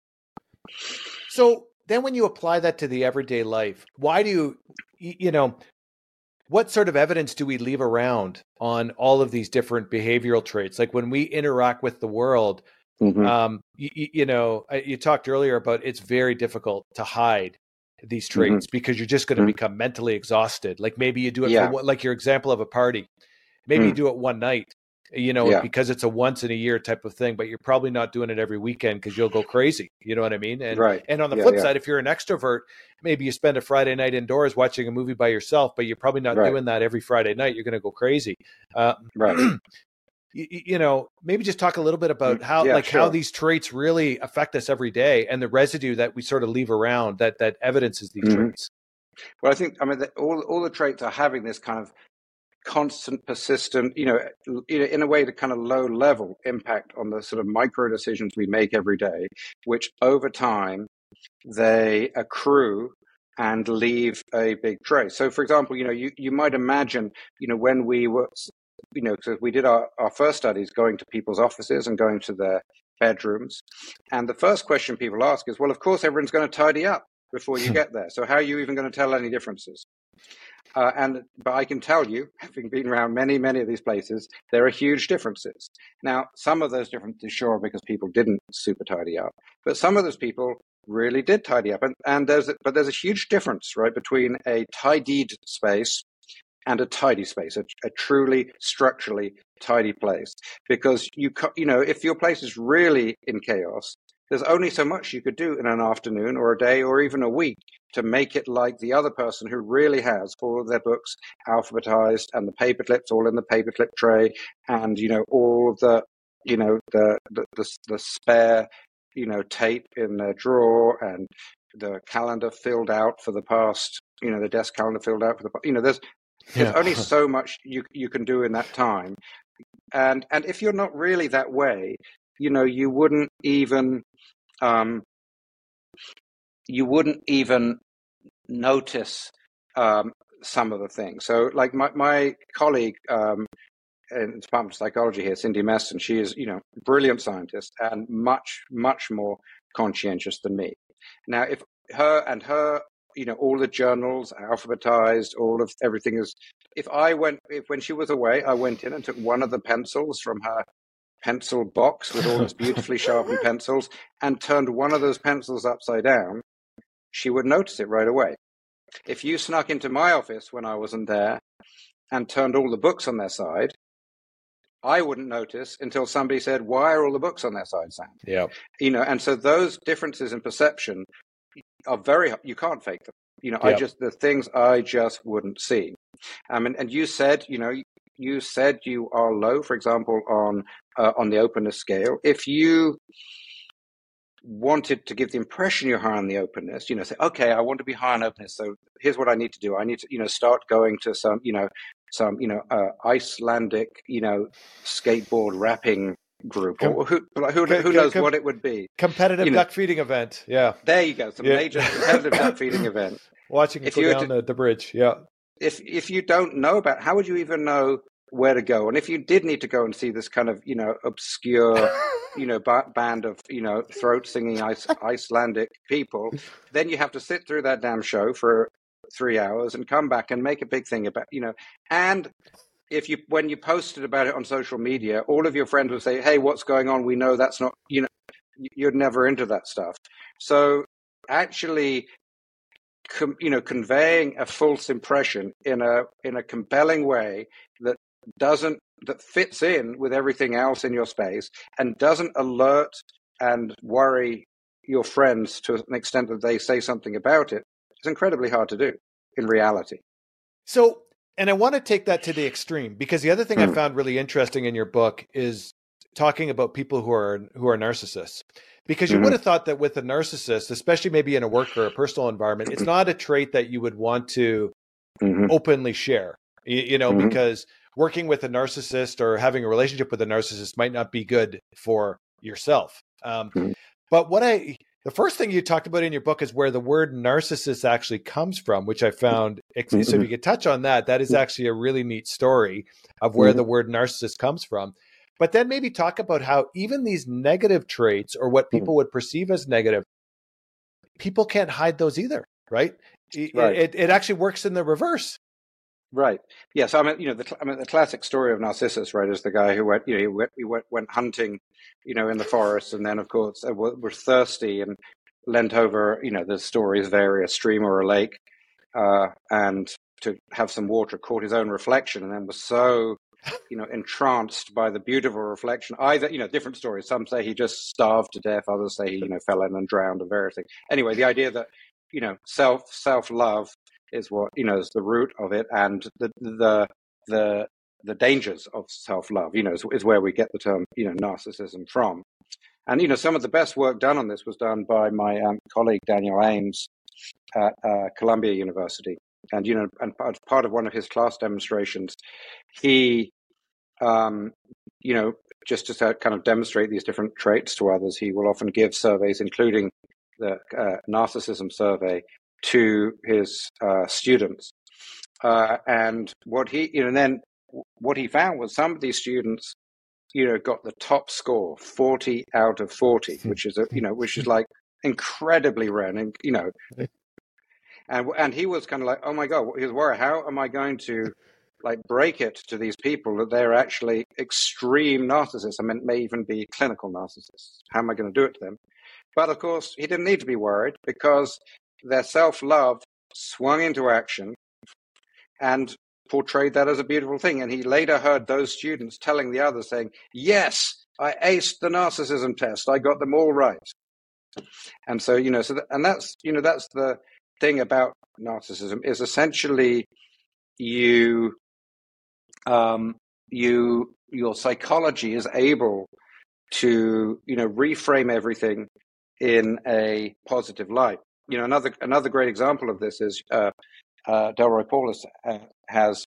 So then when you apply that to the everyday life, why do you, you know, what sort of evidence do we leave around on all of these different behavioral traits? Like when we interact with the world, Mhm. um, you, you know, you talked earlier about it's very difficult to hide these Mm-hmm. traits because you're just going to Mhm. become mentally exhausted. Like maybe you do it Yeah. for like your example of a party. Maybe you Mm. do it one night, you know, Yeah. because it's a once in a year type of thing, but you're probably not doing it every weekend because you'll go crazy. You know what I mean? And right. and on the Yeah, flip side, if you're an extrovert, maybe you spend a Friday night indoors watching a movie by yourself, but you're probably not Right. doing that every Friday night. You're going to go crazy. Uh, [clears throat] Right. You, you know, maybe just talk a little bit about how, Mm, Yeah, like, how these traits really affect us every day, and the residue that we sort of leave around that that evidences these Mhm. traits. Well, I think I mean the, all all the traits are having this kind of constant, persistent, you know, you know, in a way, the kind of low level impact on the sort of micro decisions we make every day, which over time they accrue and leave a big trace. So, for example, you know, you, you might imagine, you know, when we were, you know, so we did our, our first studies going to people's offices and going to their bedrooms. And the first question people ask is, well, of course, everyone's going to tidy up before you [laughs] get there. So, how are you even going to tell any differences? Uh, and but I can tell you, [laughs] having been around many, many of these places, there are huge differences. Now, some of those differences, sure, because people didn't super tidy up, but some of those people really did tidy up, and and there's a, but there's a huge difference, right, between a tidied space and a tidy space, a, a truly structurally tidy place, because you you know if your place is really in chaos, there's only so much you could do in an afternoon or a day or even a week to make it like the other person who really has all of their books alphabetized and the paper clips all in the paperclip tray and you know all of the you know the the, the, the spare you know tape in their drawer and the calendar filled out for the past you know the desk calendar filled out for the you know there's there's Yeah. only [laughs] so much you you can do in that time and and if you're not really that way you know, you wouldn't even, um, you wouldn't even notice um, some of the things. So, like my my colleague um, in the Department of Psychology here, Cindy Meston, she is, you know, brilliant scientist and much much more conscientious than me. Now, if her and her you know all the journals alphabetized all of everything is if i went if when she was away i went in and took one of the pencils from her pencil box with all its beautifully sharpened [laughs] pencils and turned one of those pencils upside down she would notice it right away if you snuck into my office when i wasn't there and turned all the books on their side I wouldn't notice until somebody said, "Why are all the books on their side, Sam?" Yeah, you know, and so those differences in perception are very you can't fake them. You know, I just the things I just wouldn't see. Um, and, and you said, you know, you said you are low, for example, on uh, on the openness scale. If you wanted to give the impression you're high on the openness, you know, say, okay, I want to be high on openness, so here's what I need to do. I need to, you know, start going to some, you know, some, you know, uh, Icelandic, you know, skateboard rapping group or who who, who knows com- what it would be. competitive you know, duck feeding event yeah. There you go some yeah. major competitive duck feeding event. [laughs] Watching if go down to, the, the bridge yeah. If if you don't know about how would you even know where to go? And if you did need to go and see this kind of you know obscure [laughs] you know ba- band of you know throat singing Ice- icelandic people then you have to sit through that damn show for three hours and come back and make a big thing about you know and if you when you posted about it on social media, all of your friends would say, "Hey, what's going on? We know that's not you know you're never into that stuff." So actually, com, you know, conveying a false impression in a in a compelling way that doesn't that fits in with everything else in your space and doesn't alert and worry your friends to an extent that they say something about it is incredibly hard to do in reality. So and I want to take that to the extreme because the other thing I hmm. found really interesting in your book is talking about people who are who are narcissists. Because you mm-hmm. would have thought that with a narcissist, especially maybe in a work or a personal environment, it's not a trait that you would want to mm-hmm. openly share. You, you know, mm-hmm. because working with a narcissist or having a relationship with a narcissist might not be good for yourself. Um, mm-hmm. but what I the first thing you talked about in your book is where the word narcissist actually comes from, which I found. Mm-hmm. So if you could touch on that, that is actually a really neat story of where mm-hmm. the word narcissist comes from. But then maybe talk about how even these negative traits or what mm-hmm. people would perceive as negative, people can't hide those either, right? right. It, it actually works in the reverse. Right. Yes. I mean, you know, the, I mean, the classic story of Narcissus, right, is the guy who went, you know, he went, he went, went hunting you know, in the forest, and then of course uh, were thirsty and leant over. You know, the stories vary a stream or a lake, uh, and to have some water, caught his own reflection, and then was so you know entranced by the beautiful reflection. Either you know, different stories. Some say he just starved to death. Others say he you know fell in and drowned, and various things. Anyway, the idea that you know self self love is what you know is the root of it, and the the the the dangers of self-love, you know, is, is, where we get the term, you know, narcissism from. And, you know, some of the best work done on this was done by my um, colleague Daniel Ames at uh, Columbia University. And, you know, and part of one of his class demonstrations, he, um, you know, just to kind of demonstrate these different traits to others, he will often give surveys, including the uh, narcissism survey, to his uh, students. Uh, and what he, you know, and then what he found was some of these students, you know, got the top score, 40 out of 40, hmm. which is, a, you know, which is like incredibly rare. And, you know, and, and he was kind of like, oh my God, he was worried, how am I going to like break it to these people that they're actually extreme narcissists? I mean, may even be clinical narcissists. How am I going to do it to them? But of course, he didn't need to be worried because their self love swung into action and portrayed that as a beautiful thing. And he later heard those students telling the others, saying, Yes, I aced the narcissism test. I got them all right. And so, you know, so, and that's, you know, that's the thing about narcissism is essentially you, um, you, your psychology is able to, you know, reframe everything in a positive light. You know, another another great example of this is uh, uh, Delroy Paulhus uh, has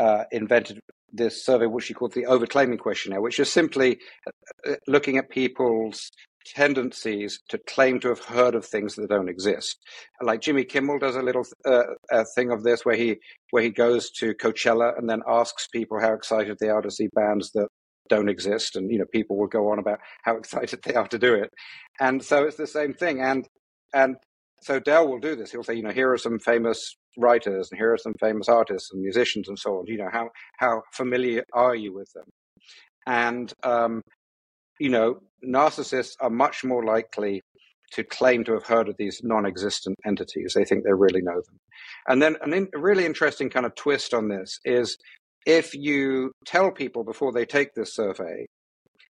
uh, invented this survey, which he called the overclaiming questionnaire, which is simply uh, looking at people's tendencies to claim to have heard of things that don't exist. Like Jimmy Kimmel does a little uh, a thing of this, where he where he goes to Coachella and then asks people how excited they are to see bands that don't exist, and you know people will go on about how [laughs] excited they are to do it, and so it's the same thing, and and so Del will do this. He'll say, you know, here are some famous writers, and here are some famous artists and musicians, and so on. You know, how how familiar are you with them? And um, you know, narcissists are much more likely to claim to have heard of these non-existent entities. They think they really know them. And then an in, a really interesting kind of twist on this is if you tell people before they take this survey,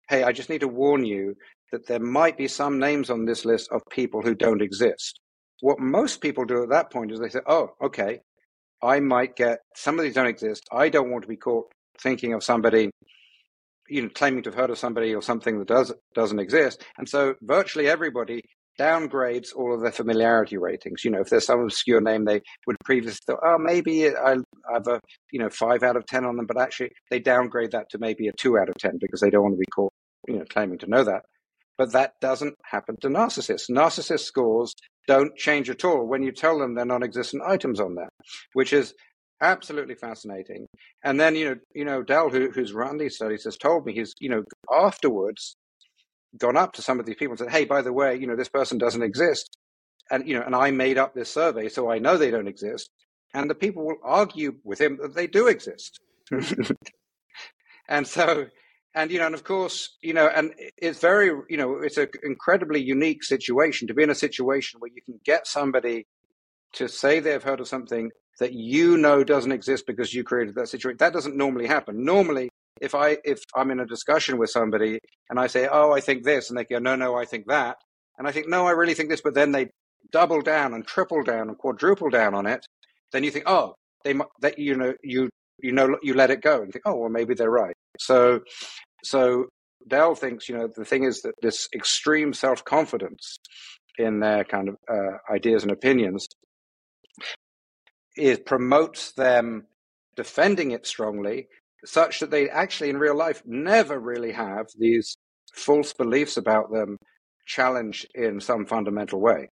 hey, I just need to warn you that there might be some names on this list of people who don't exist. What most people do at that point is they say, oh, okay, I might get, some of these don't exist. I don't want to be caught thinking of somebody, you know, claiming to have heard of somebody or something that does, doesn't exist. And so virtually everybody downgrades all of their familiarity ratings. You know, if there's some obscure name they would previously thought, oh, maybe I have a, you know, five out of 10 on them, but actually they downgrade that to maybe a two out of 10 because they don't want to be caught, you know, claiming to know that. But that doesn't happen to narcissists. Narcissist scores don't change at all when you tell them they're non-existent items on there, which is absolutely fascinating. And then you know, you know, Del, who, who's run these studies, has told me he's you know afterwards gone up to some of these people and said, "Hey, by the way, you know, this person doesn't exist," and you know, and I made up this survey, so I know they don't exist. And the people will argue with him that they do exist. [laughs] and so and you know, and of course, you know, and it's very, you know, it's an incredibly unique situation to be in a situation where you can get somebody to say they've heard of something that you know doesn't exist because you created that situation. That doesn't normally happen. Normally, if I if I'm in a discussion with somebody and I say, "Oh, I think this," and they go, "No, no, I think that," and I think, "No, I really think this," but then they double down and triple down and quadruple down on it, then you think, "Oh, they that you know you you know you let it go and you think, oh well, maybe they're right. So, so Del thinks, you know, the thing is that this extreme self confidence in their kind of uh, ideas and opinions it promotes them defending it strongly, such that they actually in real life never really have these false beliefs about them challenged in some fundamental way.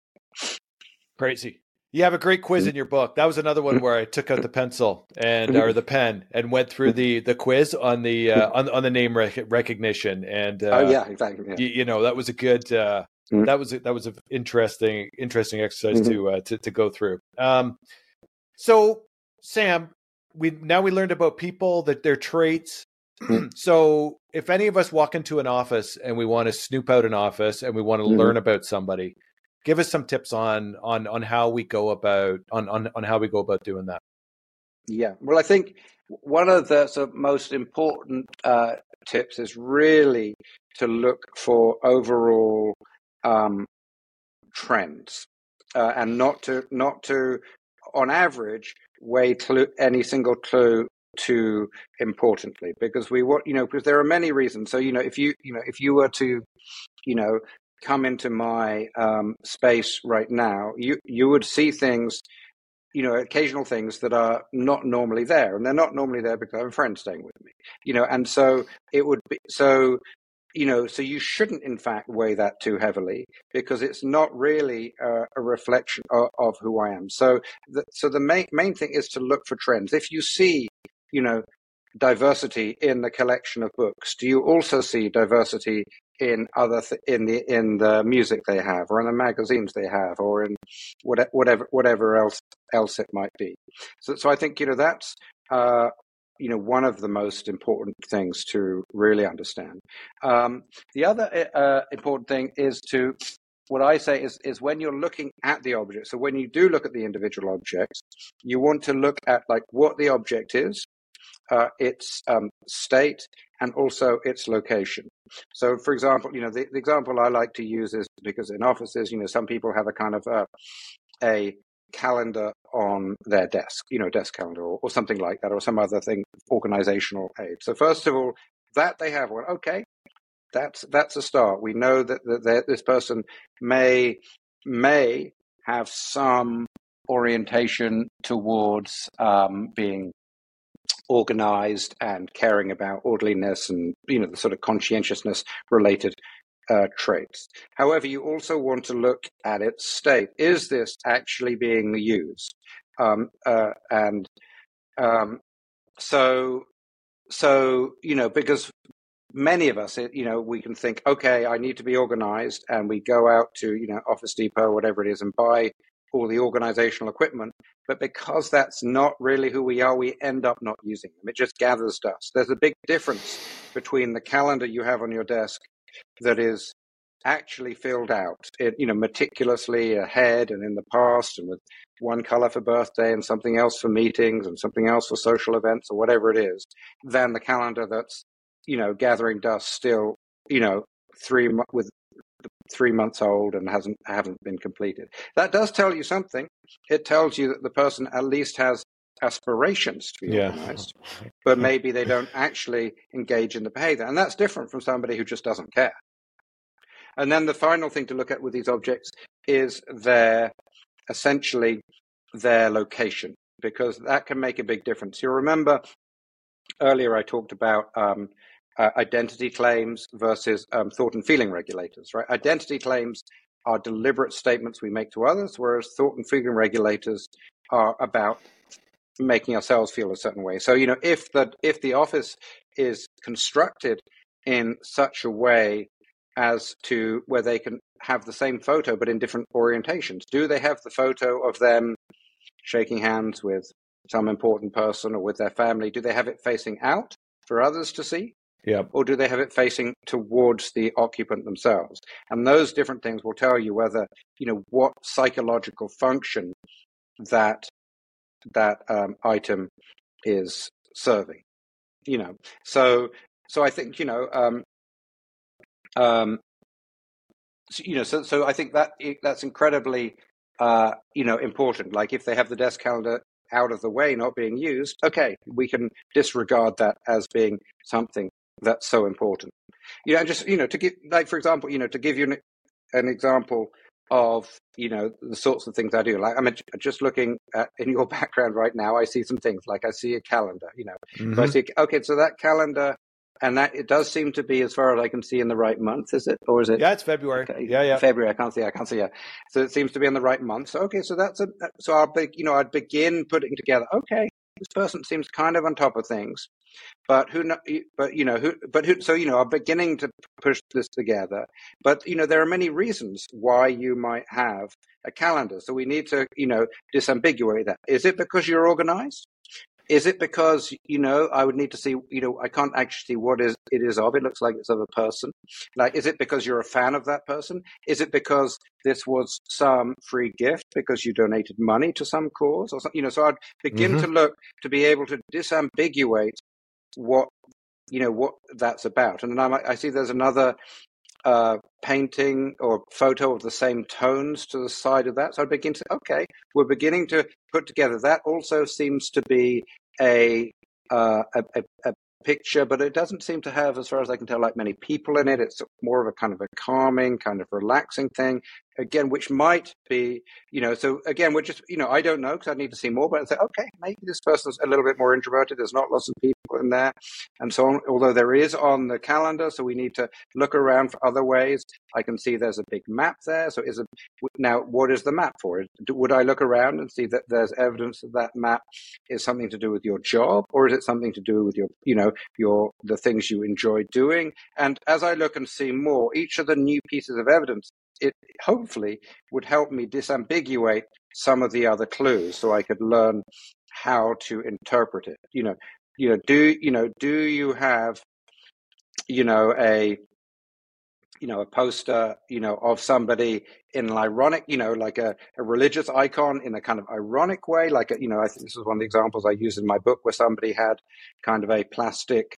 Crazy. You have a great quiz mm-hmm. in your book. That was another one where I took out the pencil and or the pen and went through the the quiz on the uh, on on the name rec- recognition. And uh, oh yeah, exactly. Yeah. You, you, know that was a good uh, mm-hmm. that was a, that was an interesting interesting exercise mm-hmm. to, uh, to to go through. Um, so Sam, we now we learned about people that their traits. Mm-hmm. [clears throat] so if any of us walk into an office and we want to snoop out an office and we want to mm-hmm. learn about somebody give us some tips on on on how we go about on on, on how we go about doing that. Yeah. Well i think one of the sort of most important uh, tips is really to look for overall um, trends uh, and not to not to on average weigh any single clue too importantly because we want you know because there are many reasons. So you know if you you know if you were to you know come into my um, space right now, you you would see things, you know, occasional things that are not normally there, and they're not normally there because I have a friend staying with me, you know, and so it would be so. You know, so you shouldn't, in fact, weigh that too heavily because it's not really a, reflection of, of, who I am. So, the, so the main main thing is to look for trends. If you see, you know, diversity in the collection of books, do you also see diversity in other th- in the in the music they have or in the magazines they have or in what, whatever whatever else else it might be so so i think you know that's uh, you know one of the most important things to really understand um, the other uh, important thing is to what I say is, is when you're looking at the object. So when you do look at the individual objects, you want to look at like what the object is, uh, its um, state, and also its location. So, for example, you know, the, the, example I like to use is because in offices, you know, some people have a kind of uh, a calendar on their desk, you know, desk calendar or, or, something like that, or some other thing, organizational aid. So, first of all, that they have one. Okay, that's that's a start. We know that, that, that this person may may have some orientation towards um, being organized and caring about orderliness and you know the sort of conscientiousness related uh, traits. However, you also want to look at its state. Is this actually being used? Um, uh, and um, so, so you know, because many of us, you know, we can think, okay, I need to be organized, and we go out to you know Office Depot whatever it is and buy all the organizational equipment. But because that's not really who we are, we end up not using them. It just gathers dust. There's a big difference between the calendar you have on your desk that is actually filled out, it, you know, meticulously ahead and in the past, and with one color for birthday and something else for meetings and something else for social events or whatever it is, than the calendar that's, you know, gathering dust still, you know, three with three months old and hasn't haven't been completed. That does tell you something. It tells you that the person at least has aspirations to be yeah. organized, but maybe they don't actually engage in the behavior. And that's different from somebody who just doesn't care. And then the final thing to look at with these objects is their essentially their location, because that can make a big difference. You remember earlier I talked about um, uh, identity claims versus um, thought and feeling regulators, right? Identity claims are deliberate statements we make to others, whereas thought and feeling regulators are about making ourselves feel a certain way. So, you know, if the if the office is constructed in such a way as to where they can have the same photo but in different orientations, do they have the photo of them shaking hands with some important person or with their family? Do they have it facing out for others to see? Yeah. Or do they have it facing towards the occupant themselves? And those different things will tell you whether, you know, what psychological function that that um, item is serving. You know, so so I think you know, um, um, so, you know, so so I think that that's incredibly uh, you know important. Like if they have the desk calendar out of the way, not being used, okay, we can disregard that as being something that's so important. You know, just you know, to give like for example, you know, to give you an, an example of you know the sorts of things I do. Like I'm just looking at in your [laughs] background right now. I see some things like I see a calendar. You know, mm-hmm. so I see okay, so that calendar. And that it does seem to be, as far as I can see, in the right month. Is it, or is it? Yeah, it's February. Okay. Yeah, yeah. February. I can't see. I can't see. Yeah. So it seems to be in the right month. So okay, so that's a. So I'll be, you know, I'd begin putting together. Okay, this person seems kind of on top of things but who but you know who but who so you know are beginning to push this together. But you know there are many reasons why you might have a calendar. So we need to you know disambiguate that. Is it because you're organized? Is it because you know I would need to see you know I can't actually see what is it is of. It looks like it's of a person. Like is it because you're a fan of that person? Is it because this was some free gift because you donated money to some cause or something you know so I'd begin mm-hmm. to look to be able to disambiguate what you know what that's about. And I, I see there's another uh, painting or photo of the same tones to the side of that. So I begin to okay, we're beginning to put together. That also seems to be a uh, a, a, a, picture, but it doesn't seem to have, as far as I can tell, like many people in it. It's more of a kind of a calming, kind of relaxing thing. Again, which might be, you know, so again, we're just, you know, I don't know because I need to see more, but I say, okay, maybe this person's a little bit more introverted. There's not lots of people in there and so on. Although there is on the calendar, so we need to look around for other ways. I can see there's a big map there. So is it now? What is the map for? Would I look around and see that there's evidence that that map is something to do with your job, or is it something to do with your, you know, your the things you enjoy doing? And as I look and see more, each of the new pieces of evidence, it hopefully would help me disambiguate some of the other clues, so I could learn how to interpret it. You know, you know, do you know, do you have, you know, a you know, a poster, you know, of somebody in an ironic, you know, like a, a religious icon in a kind of ironic way. Like, a, you know, I think this is one of the examples I use in my book where somebody had kind of a plastic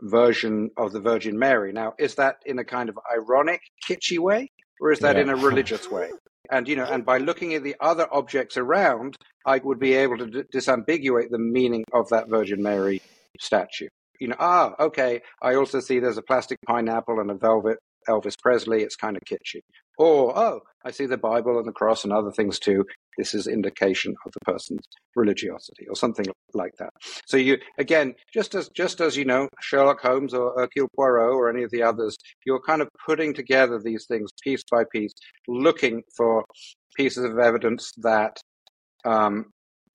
version of the Virgin Mary. Now, is that in a kind of ironic, kitschy way, or is that yeah. in a religious way? And you know, and by looking at the other objects around, I would be able to d- disambiguate the meaning of that Virgin Mary statue. You know, ah, okay. I also see there's a plastic pineapple and a velvet Elvis Presley. It's kind of kitschy. Or, oh, I see the Bible and the cross and other things too. This is indication of the person's religiosity or something like that. So you, again, just as, just as, you know, Sherlock Holmes or Hercule Poirot or any of the others, you're kind of putting together these things piece by piece, looking for pieces of evidence that um,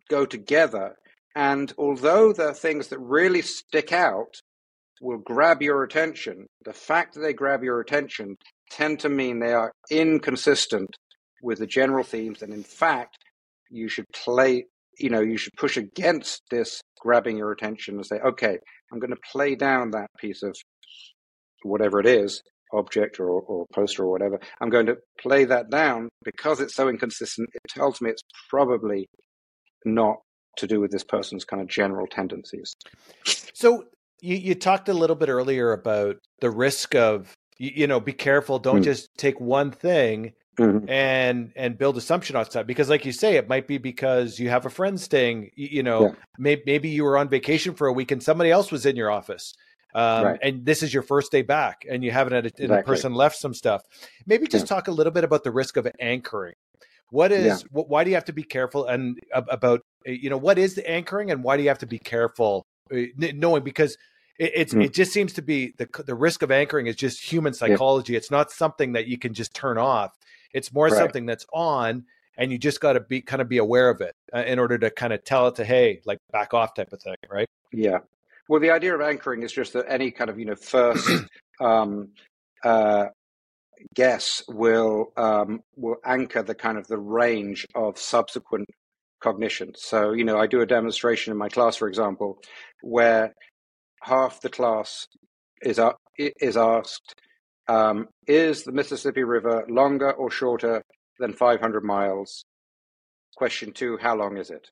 go together. And although the things that really stick out will grab your attention, the fact that they grab your attention tend to mean they are inconsistent with the general themes. And in fact, you should play, you know, you should push against this grabbing your attention and say, okay, I'm going to play down that piece of whatever it is, object or, or poster or whatever. I'm going to play that down because it's so inconsistent. It tells me it's probably not to do with this person's kind of general tendencies. So you, you talked a little bit earlier about the risk of you, you know be careful. Don't mm. just take one thing mm-hmm. and and build assumption on stuff because, like you say, it might be because you have a friend staying. You, you know, yeah. maybe maybe you were on vacation for a week and somebody else was in your office. Um, right. and this is your first day back and you haven't had a, exactly. a person left some stuff maybe just yeah. talk a little bit about the risk of anchoring what is yeah. what, why do you have to be careful and about you know what is the anchoring and why do you have to be careful uh, knowing because it, it's mm. it just seems to be the the risk of anchoring is just human psychology. Yeah. It's not something that you can just turn off. It's more right. something that's on, and you just got to be kind of be aware of it uh, in order to kind of tell it to hey, like back off type of thing, right? Yeah. Well, the idea of anchoring is just that any kind of you know first [clears throat] um, uh, guess will um, will anchor the kind of the range of subsequent cognition. So, you know, I do a demonstration in my class, for example, where half the class is uh, is asked, um, "Is the Mississippi River longer or shorter than 500 miles?" Question two: How long is it?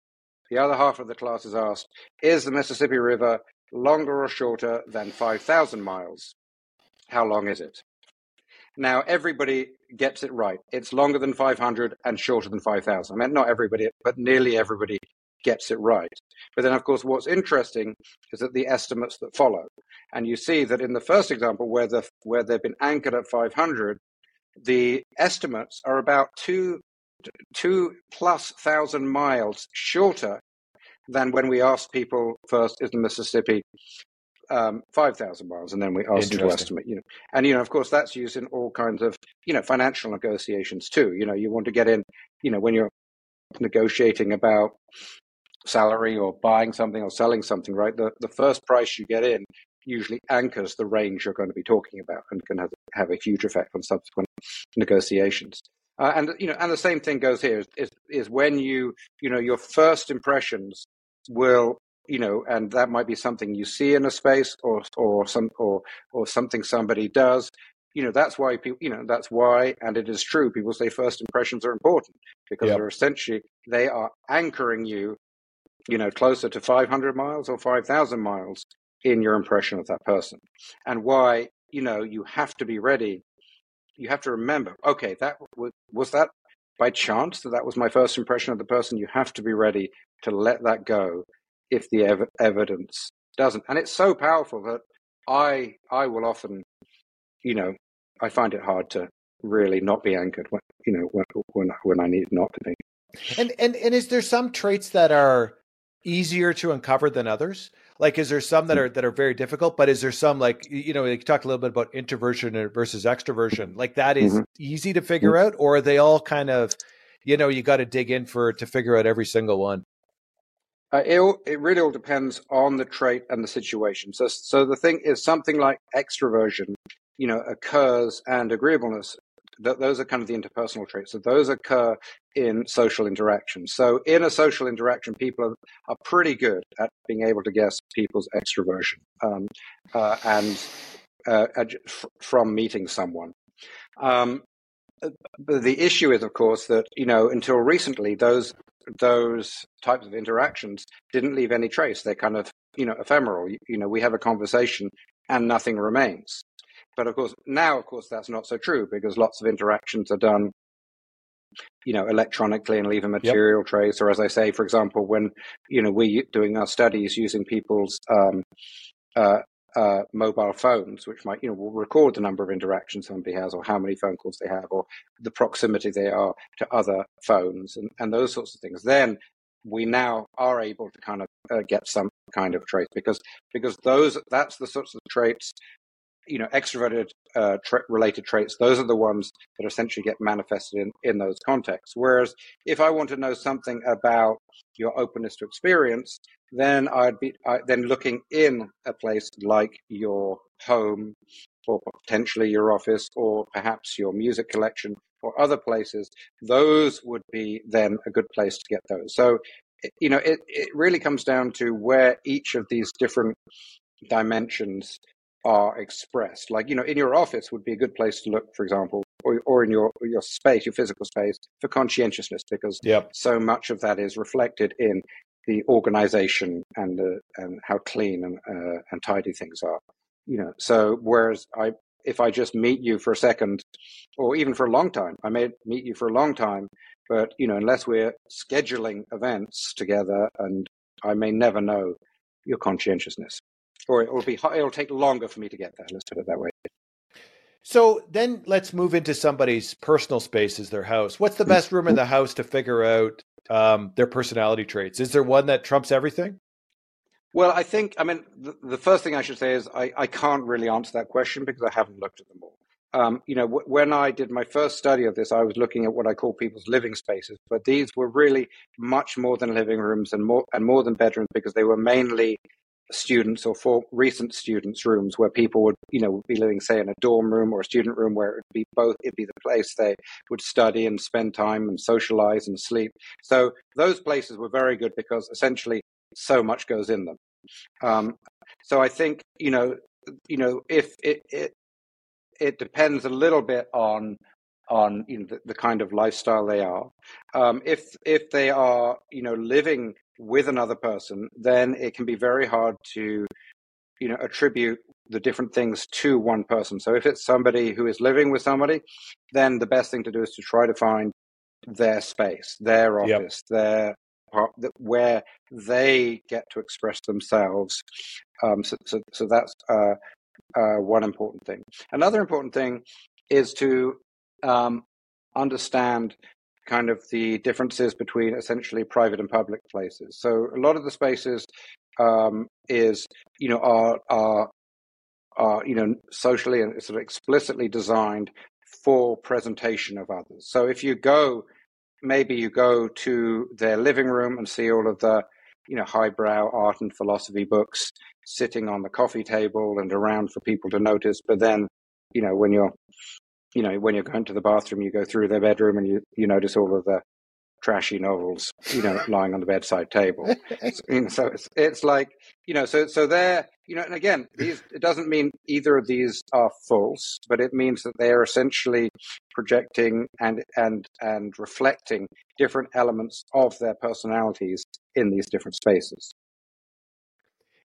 The other half of the class is asked, "Is the Mississippi River longer or shorter than 5,000 miles?" How long is it? Now, everybody gets it right. It's longer than 500 and shorter than 5,000. I mean, not everybody, but nearly everybody gets it right. But then, of course, what's interesting is that the estimates that follow. And you see that in the first example, where, the, where they've been anchored at 500, the estimates are about two, two plus thousand miles shorter than when we asked people first, is the Mississippi um, 5,000 miles, and then we ask them to estimate, you know. And, you know, of course, that's used in all kinds of, you know, financial negotiations too. You know, you want to get in, you know, when you're negotiating about salary or buying something or selling something, right? The, the first price you get in usually anchors the range you're going to be talking about and can have, have a huge effect on subsequent negotiations. Uh, and you know, and the same thing goes here is, is, is when you you know your first impressions will you know, and that might be something you see in a space or or some or or something somebody does. You know, that's why people, you know, that's why, and it is true. People say first impressions are important because yep. they're essentially they are anchoring you, you know, closer to 500 miles or 5,000 miles in your impression of that person, and why you know you have to be ready. You have to remember, okay, that was was that by chance that that was my first impression of the person. You have to be ready to let that go if the ev- evidence doesn't. And it's so powerful that I I will often, you know, I find it hard to really not be anchored when you know when when, when I need not to be. And and and is there some traits that are easier to uncover than others? Like, is there some that are that are very difficult? But is there some like you know you talked a little bit about introversion versus extroversion? Like that is mm-hmm. easy to figure mm-hmm. out, or are they all kind of you know you got to dig in for to figure out every single one? Uh, it, it really all depends on the trait and the situation. So, so the thing is something like extroversion, you know, occurs and agreeableness. Th- those are kind of the interpersonal traits. So those occur in social interactions. So in a social interaction, people are, are pretty good at being able to guess people's extroversion um, uh, and uh, from meeting someone. Um, the issue is, of course, that you know until recently those those types of interactions didn't leave any trace. They're kind of, you know, ephemeral. You, you know, we have a conversation and nothing remains. But of course, now, of course, that's not so true because lots of interactions are done, you know, electronically and leave a material yep. trace. Or as I say, for example, when, you know, we're doing our studies using people's um, uh, uh, mobile phones, which might, you know, will record the number of interactions somebody has or how many phone calls they have or the proximity they are to other phones and, and those sorts of things, then we now are able to kind of uh, get some kind of trace because because those that's the sorts of traits you know extroverted uh, tra- related traits those are the ones that essentially get manifested in in those contexts. Whereas if i want to know something about your openness to experience then i'd be I, then looking in a place like your home or potentially your office or perhaps your music collection or other places those would be then a good place to get those. So you know it, it really comes down to where each of these different dimensions are expressed. Like, you know, in your office would be a good place to look, for example, or, or in your your space, your physical space, for conscientiousness, because yep. so much of that is reflected in the organization and the and how clean and uh, and tidy things are. You know, so whereas I, if I just meet you for a second, or even for a long time, I may meet you for a long time, but you know, unless we're scheduling events together, and I may never know your conscientiousness or it will be it'll take longer for me to get there. Let's put it that way. So then let's move into somebody's personal space spaces, their house. What's the best room in the house to figure out um, their personality traits? Is there one that trumps everything? Well, I think, I mean, the, the first thing I should say is I, I, can't really answer that question because I haven't looked at them all. Um, you know, w- when I did my first study of this, I was looking at what I call people's living spaces, but these were really much more than living rooms and more and more than bedrooms because they were mainly students or for recent students' rooms where people would, you know, be living, say, in a dorm room or a student room where it'd be both, it'd be the place they would study and spend time and socialize and sleep. So those places were very good because essentially so much goes in them. Um, so I think, you know, you know, if it, it, it depends a little bit on on you know, the, the, kind of lifestyle they are. Um, if if they are you know living with another person, then it can be very hard to, you know, attribute the different things to one person. So if it's somebody who is living with somebody, then the best thing to do is to try to find their space, their office, yep. their where they get to express themselves. Um, so, so, so, that's uh, uh, one important thing. Another important thing is to um, understand kind of the differences between essentially private and public places. So a lot of the spaces um, is you know are are are you know socially and sort of explicitly designed for presentation of others. So if you go, maybe you go to their living room and see all of the you know highbrow art and philosophy books sitting on the coffee table and around for people to notice, but then you know when you're you know, when you're going to the bathroom, you go through their bedroom and you, you notice all of the trashy novels, you know, [laughs] lying on the bedside table. so, it's, it's like, you know, so, so they're, you know, and again, these, it doesn't mean either of these are false, but it means that they are essentially projecting and, and, and reflecting different elements of their personalities in these different spaces.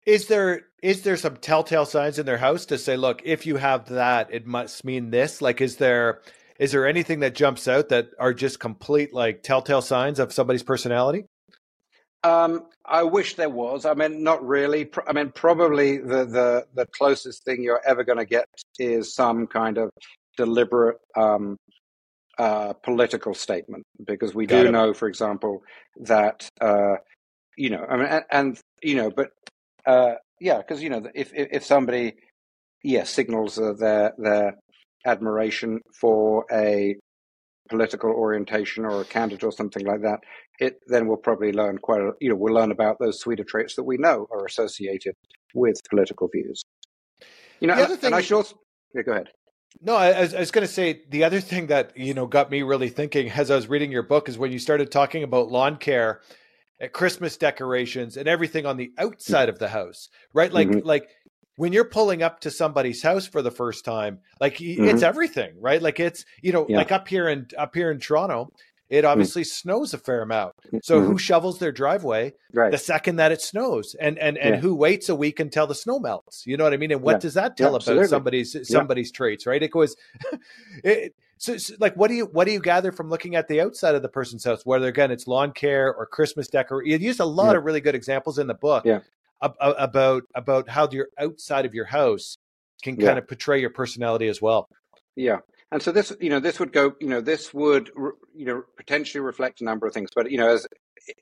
Is there is there some telltale signs in their house to say, look, if you have that, it must mean this? Like, is there is there anything that jumps out that are just complete like telltale signs of somebody's personality? Um, I wish there was. I mean, not really. I mean, probably the the, the closest thing you're ever going to get is some kind of deliberate um, uh, political statement, because we Got do it. know, for example, that uh, you know, I mean, and, and you know, but uh, yeah, because you know, if, if, if somebody, yeah, signals uh, their their admiration for a political orientation or a candidate or something like that, it then we'll probably learn quite a, you know we'll learn about those suite of traits that we know are associated with political views. You know, and, and, I should also, yeah, go ahead. No, I, I was going to say the other thing that you know got me really thinking as I was reading your book is when you started talking about lawn care at Christmas decorations and everything on the outside of the house, right? Like mm-hmm. like when you're pulling up to somebody's house for the first time, like mm-hmm. it's everything, right? Like it's you know, yeah. like up here in up here in Toronto, it mm. obviously mm-hmm. snows a fair amount. So who mm-hmm. shovels their driveway right. the second that it snows, and and and yeah. who waits a week until the snow melts? You know what I mean? And what yeah. does that tell about somebody's somebody's traits, right? It goes. [laughs] it, so, so, like, what do you what do you gather from looking at the outside of the person's house? Whether again it's lawn care or Christmas decor, you used a lot yeah. of really good examples in the book. Yeah. about about how your outside of your house can kind yeah. of portray your personality as well. Yeah, and so this, you know, this would go, you know, this would, you know, potentially reflect a number of things, but you know, as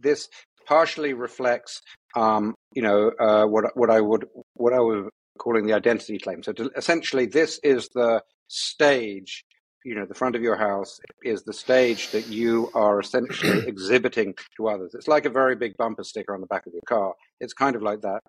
this partially reflects, um, you know, uh, what what I would what I was calling the identity claim. So to, essentially, this is the stage you know the front of your house is the stage that you are essentially [clears throat] exhibiting to others. It's like a very big bumper sticker on the back of your car. It's kind of like that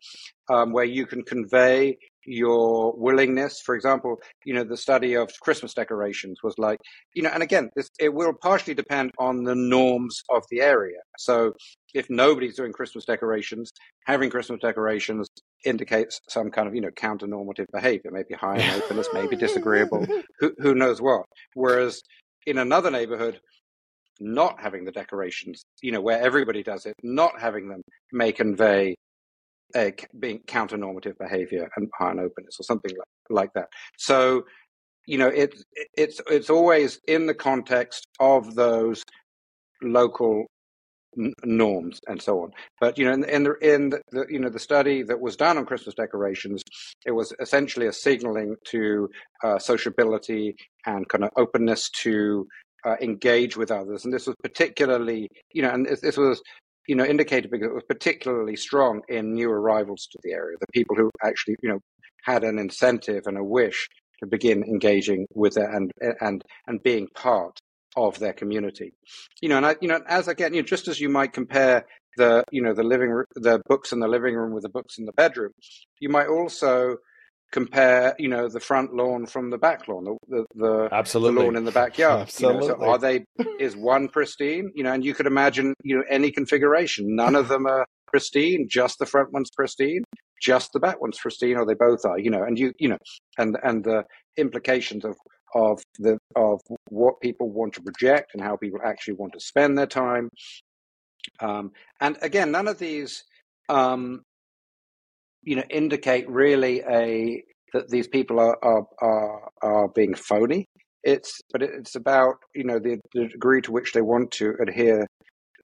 um, where you can convey your willingness. For example you know the study of christmas decorations was like you know and again this, it will partially depend on the norms of the area. So if nobody's doing christmas decorations having christmas decorations indicates some kind of you know counter normative behavior maybe high in openness maybe [laughs] disagreeable. Who, who knows what? Whereas in another neighborhood not having the decorations you know where everybody does it not having them may convey a being counter normative behavior and high in openness or something like, like that. So you know it, it's it's always in the context of those local norms and so on. But you know, in, in, the, in the you know the study that was done on Christmas decorations, it was essentially a signaling to uh, sociability and kind of openness to uh, engage with others. And this was particularly, you know, and this, this was you know indicated because it was particularly strong in new arrivals to the area, the people who actually you know had an incentive and a wish to begin engaging with it and and and being part of their community. You know, and I, you know, as again, you know, just as you might compare the, you know, the living, the books in the living room with the books in the bedroom, you might also compare, you know, the front lawn from the back lawn, the the, the, Absolutely. the lawn in the backyard. Absolutely. You know, so are they? Is one pristine? You know, and you could imagine, you know, any configuration. None of them are pristine. Just the front one's pristine. Just the back one's pristine, or they both are. You know, and you, you know, and and the implications of of the of what people want to project and how people actually want to spend their time. Um, and again, none of these, um, you know, indicate really a that these people are are are, are being phony. It's but it's about you know the, the degree to which they want to adhere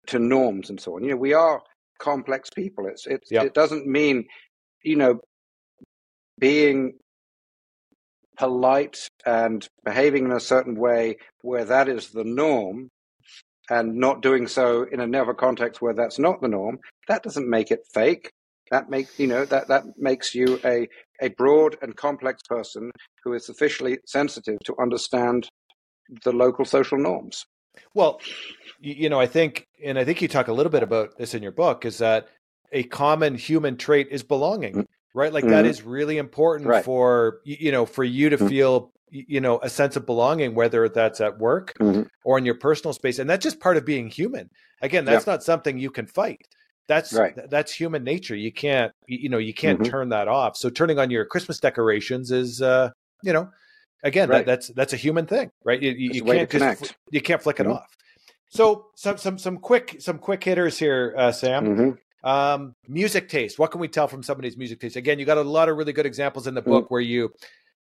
to norms and so on. You know, we are complex people. It's it's yep. it doesn't mean you know being polite and behaving in a certain way where that is the norm and not doing so in another context where that's not the norm, that doesn't make it fake. That makes you know that that makes you a a broad and complex person who is sufficiently sensitive to understand the local social norms. Well, you know, I think, and I think you talk a little bit about this in your book, is that a common human trait is belonging. Mm. Right like mm-hmm. that is really important right. for you know for you to mm-hmm. feel you know a sense of belonging whether that's at work mm-hmm. or in your personal space and that's just part of being human again that's yeah. not something you can fight that's right. that's human nature you can't you know you can't mm-hmm. turn that off so turning on your christmas decorations is uh you know again right. that, that's that's a human thing right you, you can't just you can't flick it mm-hmm. off so some some some quick some quick hitters here uh, sam mm-hmm. Um, music taste. What can we tell from somebody's music taste? Again, you got a lot of really good examples in the book mm. where you,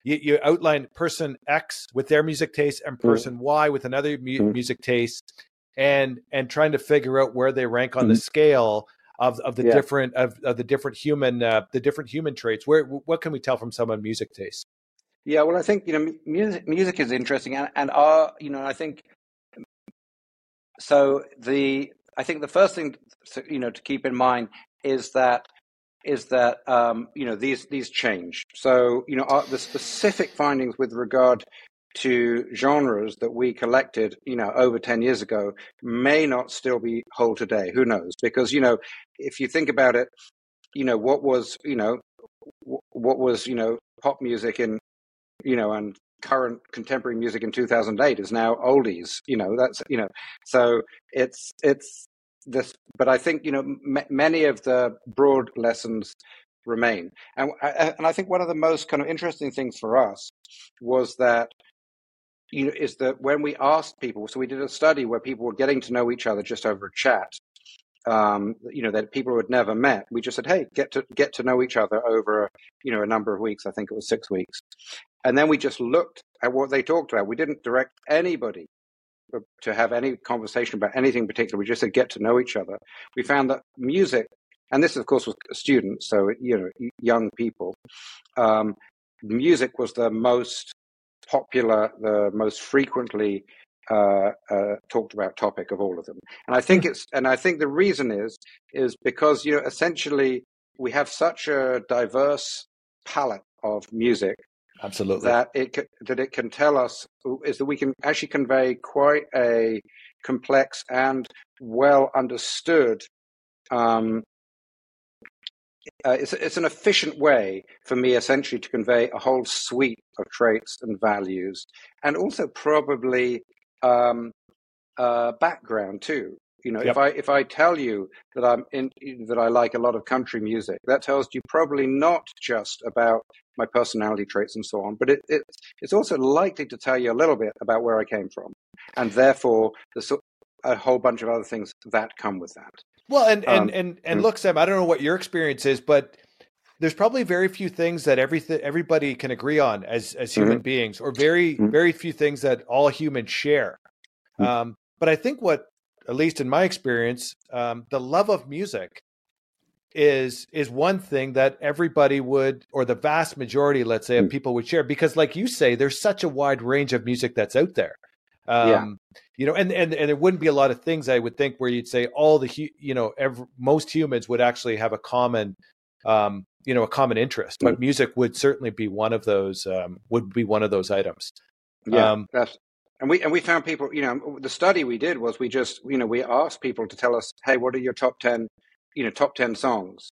you, you outline person X with their music taste and mm. person. Y with another mu- mm. music taste, and and trying to figure out where they rank on the mm-hmm. scale of of the yeah. different of, of the different human uh, the different human traits. Where what can we tell from someone music taste? Yeah, well, I think you know music music is interesting, and and our you know I think so the I think the first thing to, you know to keep in mind is that is that um, you know these these change. So you know our, the specific findings with regard to genres that we collected, you know, over 10 years ago may not still be whole today. Who knows? Because, you know, if you think about it, you know, what was, you know, what was, you know, pop music in, you know, and current contemporary music in 2008 is now oldies you know that's you know. So it's it's this but i think you know m- many of the broad lessons remain. And uh, uh, and i think one of the most kind of interesting things for us was that you know is that when we asked people so we did a study where people were getting to know each other just over a chat um, you know that people who had never met we just said hey get to get to know each other over you know a number of weeks i think it was six weeks and then we just looked at what they talked about. We didn't direct anybody to have any conversation about anything particular. We just said get to know each other. We found that music and this, of course, was students, so you know, young people. Um, music was the most popular, the most frequently uh, uh, talked about topic of all of them. And I think hmm. it's, and I think the reason is, is because you know, essentially, we have such a diverse palette of music absolutely that it that it can tell us is that we can actually convey quite a complex and well understood um, uh, it's, it's an efficient way for me essentially to convey a whole suite of traits and values and also probably um, uh, background too you know, yep. if I if I tell you that I'm in that I like a lot of country music, that tells you probably not just about my personality traits and so on, but it, it it's also likely to tell you a little bit about where I came from, and therefore there's a whole bunch of other things that come with that. Well, and and um, and and look, Sam, I don't know what your experience is, but there's probably very few things that everything everybody can agree on as as human mm-hmm. beings, or very mm-hmm. very few things that all humans share. Mm-hmm. Um, but I think what at least in my experience, um, the love of music is is one thing that everybody would, or the vast majority, let's say, of hmm. people would share. Because, like you say, there's such a wide range of music that's out there. Um, yeah. You know, and, and and there wouldn't be a lot of things I would think where you'd say all the you know every, most humans would actually have a common um, you know a common interest, but hmm. music would certainly be one of those um, would be one of those items. Yeah, um, and we and we found people. You know, the study we did was we just you know we asked people to tell us, hey, what are your top ten, you know, top ten songs.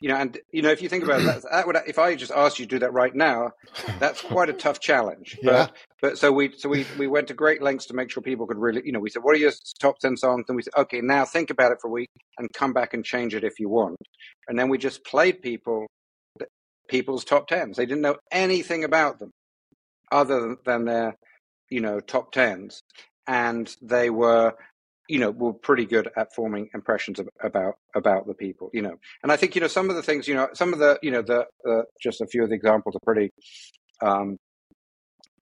You know, and you know, if you think about that, that would if I just asked you to do that right now, that's quite a tough challenge. But, yeah. But so we so we we went to great lengths to make sure people could really, you know, we said, what are your top ten songs? And we said, okay, now think about it for a week and come back and change it if you want. And then we just played people people's top tens. They didn't know anything about them other than their you know, top tens, and they were, you know, were pretty good at forming impressions of, about about the people, you know. And I think, you know, some of the things, you know, some of the, you know, the uh, just a few of the examples are pretty, um,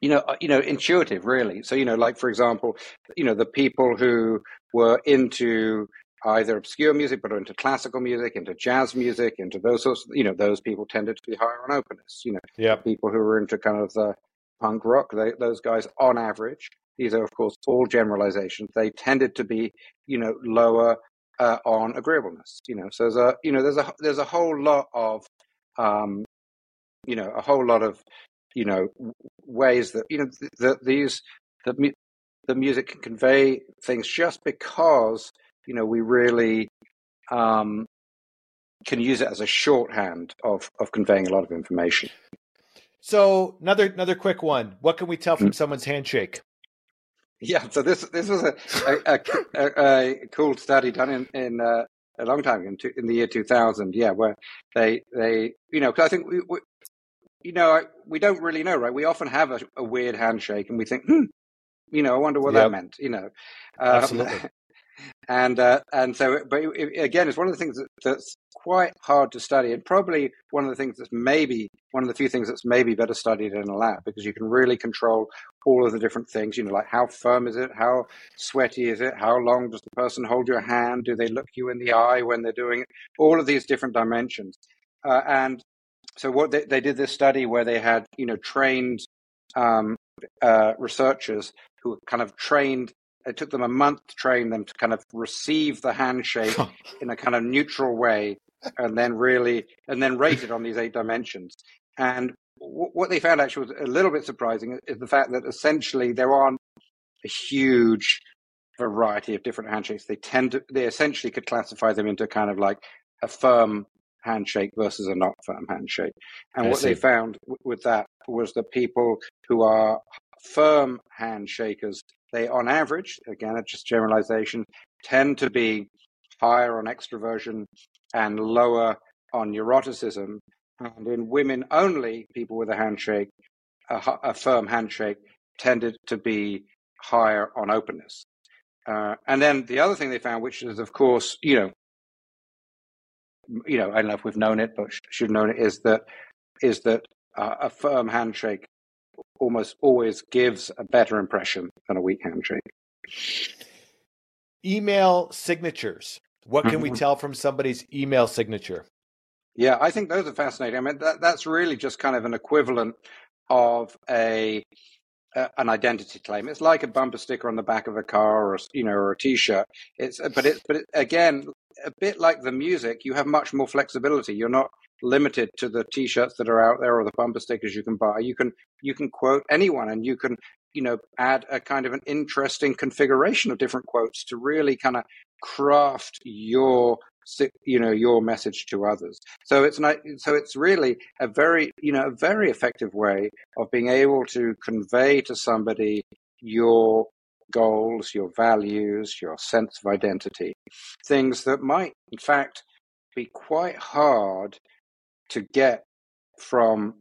you know, uh, you know, intuitive, really. So, you know, like for example, you know, the people who were into either obscure music, but into classical music, into jazz music, into those sorts. Of, you know, those people tended to be higher on openness. You know, yeah. people who were into kind of the punk rock, they, those guys, on average, these are of course all generalizations. They tended to be, you know, lower uh, on agreeableness. You know, so there's a, you know, there's a there's a whole lot of, um, you know, a whole lot of, you know, ways that you know that these that the music can convey things just because you know we really um, can use it as a shorthand of of conveying a lot of information. So another another quick one. What can we tell from mm. someone's handshake? Yeah, so this this was a a, a, a cool study done in in uh, a long time in, in the year 2000. Yeah, where they they you know because I think we, we, you know we don't really know right. We often have a, a weird handshake and we think hmm you know I wonder what yep. that meant. You know, um, absolutely. [laughs] and uh, and so but it, again it's one of the things that, that's quite hard to study and probably one of the things that's maybe one of the few things that's maybe better studied in a lab because you can really control all of the different things you know like how firm is it? How sweaty is it? How long does the person hold your hand? Do they look you in the eye when they're doing it? All of these different dimensions. Uh, and so what they, they did this study where they had you know trained um, uh, researchers who kind of trained it took them a month to train them to kind of receive the handshake in a kind of neutral way and then really and then rate it on these eight dimensions. And what they found actually was a little bit surprising is the fact that essentially there aren't a huge variety of different handshakes they tend to they essentially could classify them into kind of like a firm handshake versus a not firm handshake and I what see. they found w- with that was that people who are firm handshakers they on average, again, it's just generalization, tend to be higher on extroversion and lower on neuroticism. And in women only, people with a handshake, a, a firm handshake, tended to be higher on openness. Uh, and then the other thing they found, which is, of course, you know, you know, I don't know if we've known it, but should have known it, is that is that uh, a firm handshake almost always gives a better impression than a weak handshake. Email signatures. What can we mm-hmm. tell from somebody's email signature? Yeah, I think those are fascinating. I mean, that, that's really just kind of an equivalent of a an identity claim. It's like a bumper sticker on the back of a car, or you know, or a T-shirt. It's but it but it, again, a bit like the music, you have much more flexibility. You're not limited to the T-shirts that are out there or the bumper stickers you can buy. You can you can quote anyone, and you can you know add a kind of an interesting configuration of different quotes to really kind of craft your you know your message to others so it's not so it's really a very you know a very effective way of being able to convey to somebody your goals your values your sense of identity things that might in fact be quite hard to get from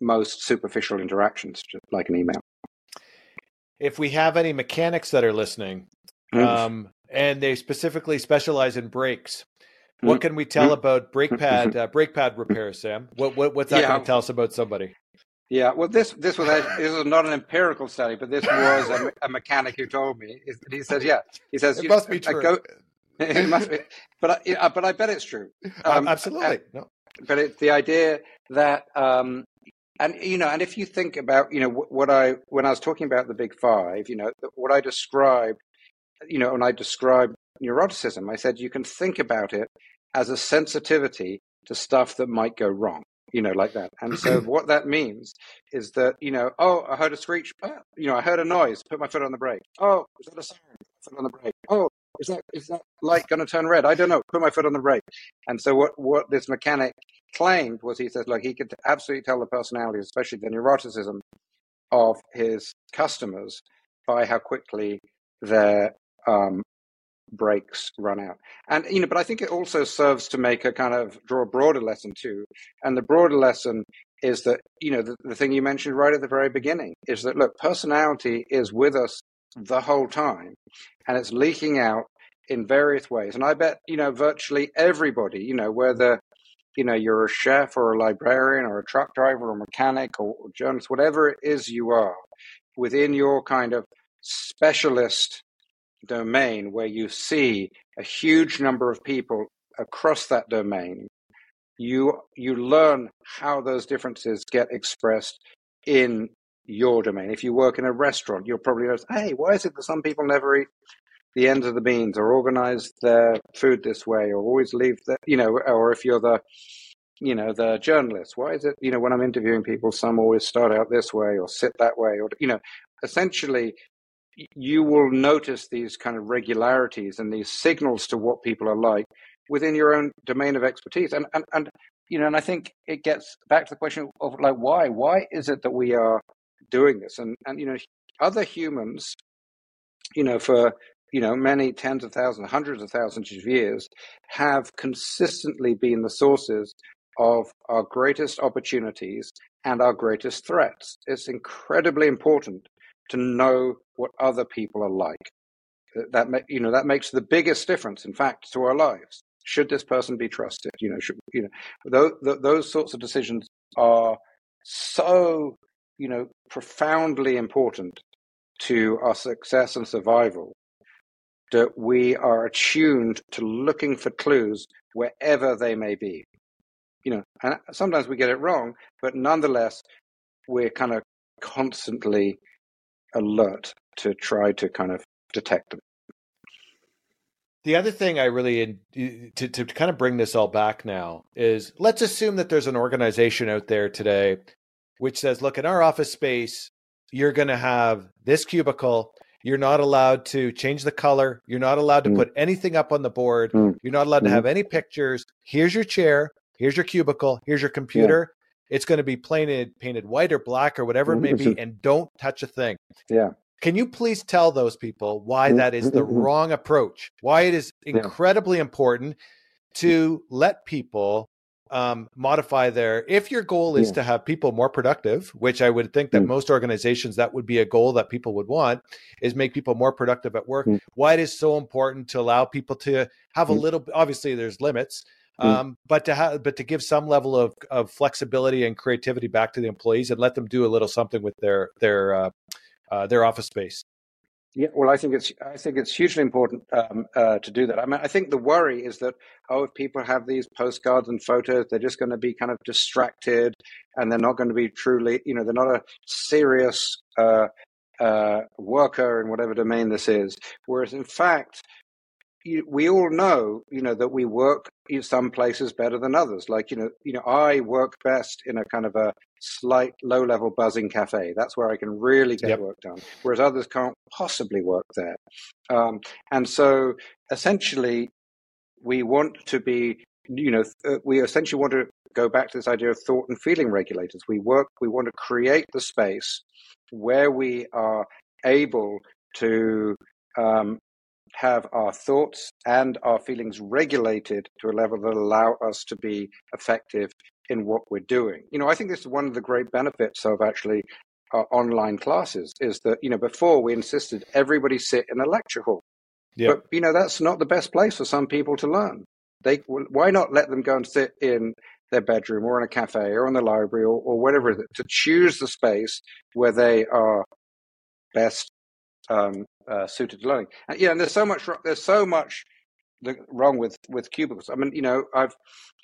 most superficial interactions just like an email if we have any mechanics that are listening mm. um, and they specifically specialize in brakes what can we tell about brake pad uh, brake pad repair, Sam? What, what what's that yeah. going to tell us about somebody? Yeah, well, this this was this was not an empirical study, but this was a, a mechanic who told me. He says, "Yeah," he says, "It must be true." Go, [laughs] it must be, but I, but I bet it's true. Um, Absolutely, no. But it's the idea that, um, and you know, and if you think about, you know, what I when I was talking about the big five, you know, what I described, you know, when I described neuroticism, I said you can think about it as a sensitivity to stuff that might go wrong, you know, like that. And so [clears throat] what that means is that, you know, oh, I heard a screech, oh, you know, I heard a noise, put my foot on the brake. Oh, is that a siren? Foot on the brake. Oh, is that is that light going to turn red? I don't know. Put my foot on the brake. And so what what this mechanic claimed was he says, look, he could absolutely tell the personality, especially the neuroticism of his customers by how quickly their um, brakes run out. And, you know, but I think it also serves to make a kind of draw a broader lesson too. And the broader lesson is that, you know, the, the thing you mentioned right at the very beginning is that, look, personality is with us the whole time and it's leaking out in various ways. And I bet, you know, virtually everybody, you know, whether, you know, you're a chef or a librarian or a truck driver or mechanic or, or journalist, whatever it is you are, within your kind of specialist domain where you see a huge number of people across that domain, you you learn how those differences get expressed in your domain. If you work in a restaurant, you'll probably notice, hey, why is it that some people never eat the ends of the beans or organize their food this way or always leave the you know, or if you're the you know, the journalist, why is it, you know, when I'm interviewing people, some always start out this way or sit that way or, you know, essentially you will notice these kind of regularities and these signals to what people are like within your own domain of expertise. And, and, and, you know, and I think it gets back to the question of like, why? Why is it that we are doing this? And, and, you know, other humans, you know, for, you know, many tens of thousands, hundreds of thousands of years have consistently been the sources of our greatest opportunities and our greatest threats. It's incredibly important to know what other people are like. That you know that makes the biggest difference, in fact, to our lives. Should this person be trusted? You know, should, you know, those, those sorts of decisions are so you know profoundly important to our success and survival that we are attuned to looking for clues wherever they may be. You know, and sometimes we get it wrong, but nonetheless, we're kind of constantly alert to try to kind of detect them. The other thing I really to to kind of bring this all back now is let's assume that there's an organization out there today which says, look, in our office space, you're going to have this cubicle. You're not allowed to change the color. You're not allowed to mm. put anything up on the board. Mm. You're not allowed mm. to have any pictures. Here's your chair. Here's your cubicle. Here's your computer. It's going to be painted painted white or black or whatever it may be, and don't touch a thing. Yeah. Can you please tell those people why mm, that is the mm-hmm. wrong approach? Why it is incredibly yeah. important to let people um, modify their. If your goal is yeah. to have people more productive, which I would think that mm. most organizations that would be a goal that people would want, is make people more productive at work. Mm. Why it is so important to allow people to have a mm. little. Obviously, there's limits. Mm. Um, but to have, but to give some level of, of flexibility and creativity back to the employees and let them do a little something with their their uh, uh, their office space. Yeah, well, I think it's I think it's hugely important um, uh, to do that. I mean, I think the worry is that oh, if people have these postcards and photos, they're just going to be kind of distracted, and they're not going to be truly, you know, they're not a serious uh, uh, worker in whatever domain this is. Whereas, in fact, we all know, you know, that we work some places better than others. Like, you know, you know, I work best in a kind of a slight low-level buzzing cafe. That's where I can really get yep. work done, whereas others can't possibly work there. Um, and so, essentially, we want to be, you know, uh, we essentially want to go back to this idea of thought and feeling regulators. We work, we want to create the space where we are able to um, have our thoughts and our feelings regulated to a level that allow us to be effective in what we're doing. You know, I think this is one of the great benefits of actually our online classes is that, you know, before we insisted everybody sit in a lecture hall. Yeah. But, you know, that's not the best place for some people to learn. They, why not let them go and sit in their bedroom or in a cafe or in the library or, or whatever to choose the space where they are best um, uh, suited to learning. And, yeah, and there's so much there's so much wrong with with cubicles. I mean, you know, I've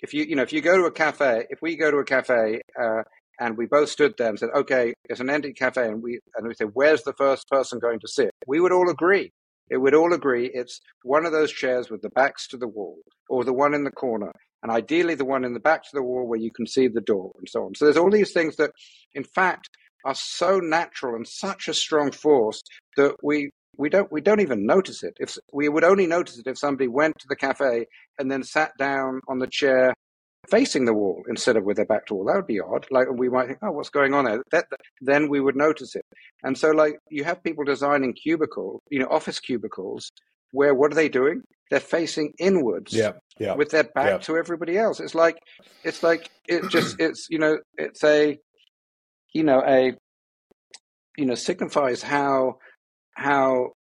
if you you know if you go to a cafe, if we go to a cafe uh, and we both stood there and said, okay, it's an empty cafe, and we and we said, where's the first person going to sit? We would all agree. It would all agree it's one of those chairs with the backs to the wall, or the one in the corner, and ideally the one in the back to the wall where you can see the door, and so on. So there's all these things that, in fact, are so natural and such a strong force that we we don't we don't even notice it. If we would only notice it if somebody went to the cafe and then sat down on the chair facing the wall instead of with their back to the wall. That would be odd. Like we might think, oh, what's going on there? That, then we would notice it. And so, like you have people designing cubicle, you know, office cubicles, where what are they doing? They're facing inwards, yeah, yeah, with their back yeah. to everybody else. It's like it's like it just [clears throat] it's you know it's a you know a you know signifies how how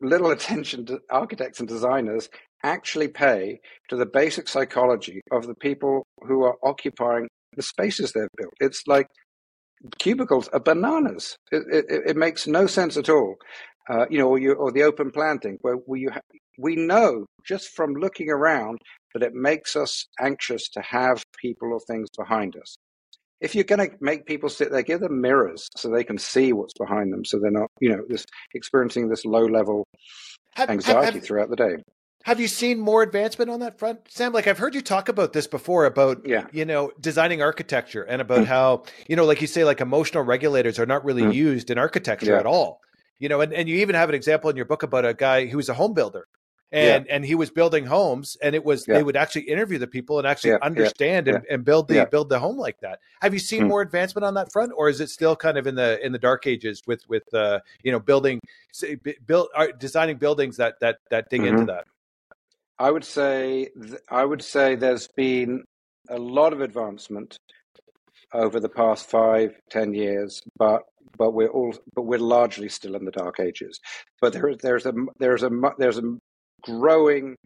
little attention architects and designers actually pay to the basic psychology of the people who are occupying the spaces they've built. It's like cubicles are bananas. It, it, it makes no sense at all. Uh, you know, or, you, or the open planting, where, you ha- we know just from looking around that it makes us anxious to have people or things behind us if you're going to make people sit there, give them mirrors so they can see what's behind them, so they're not, you know, this experiencing this low level have, anxiety have, have, throughout the day. Have you seen more advancement on that front, Sam? Like I've heard you talk about this before about, yeah. you know, designing architecture and about mm. how, you know, like you say, like emotional regulators are not really mm. used in architecture yeah. at all. You know, and, and you even have an example in your book about a guy who was a home builder and yeah. and he was building homes and it was yeah. they would actually interview the people and actually yeah. understand and, and, build the build the home like that have you seen mm. more advancement on that front or is it still kind of in the in the dark ages with with uh you know building build uh, designing buildings that that that dig mm-hmm. into that i would say th- i would say there's been a lot of advancement over the past five ten years but but we're all but we're largely still in the dark ages but there, there's a there's a there's a growing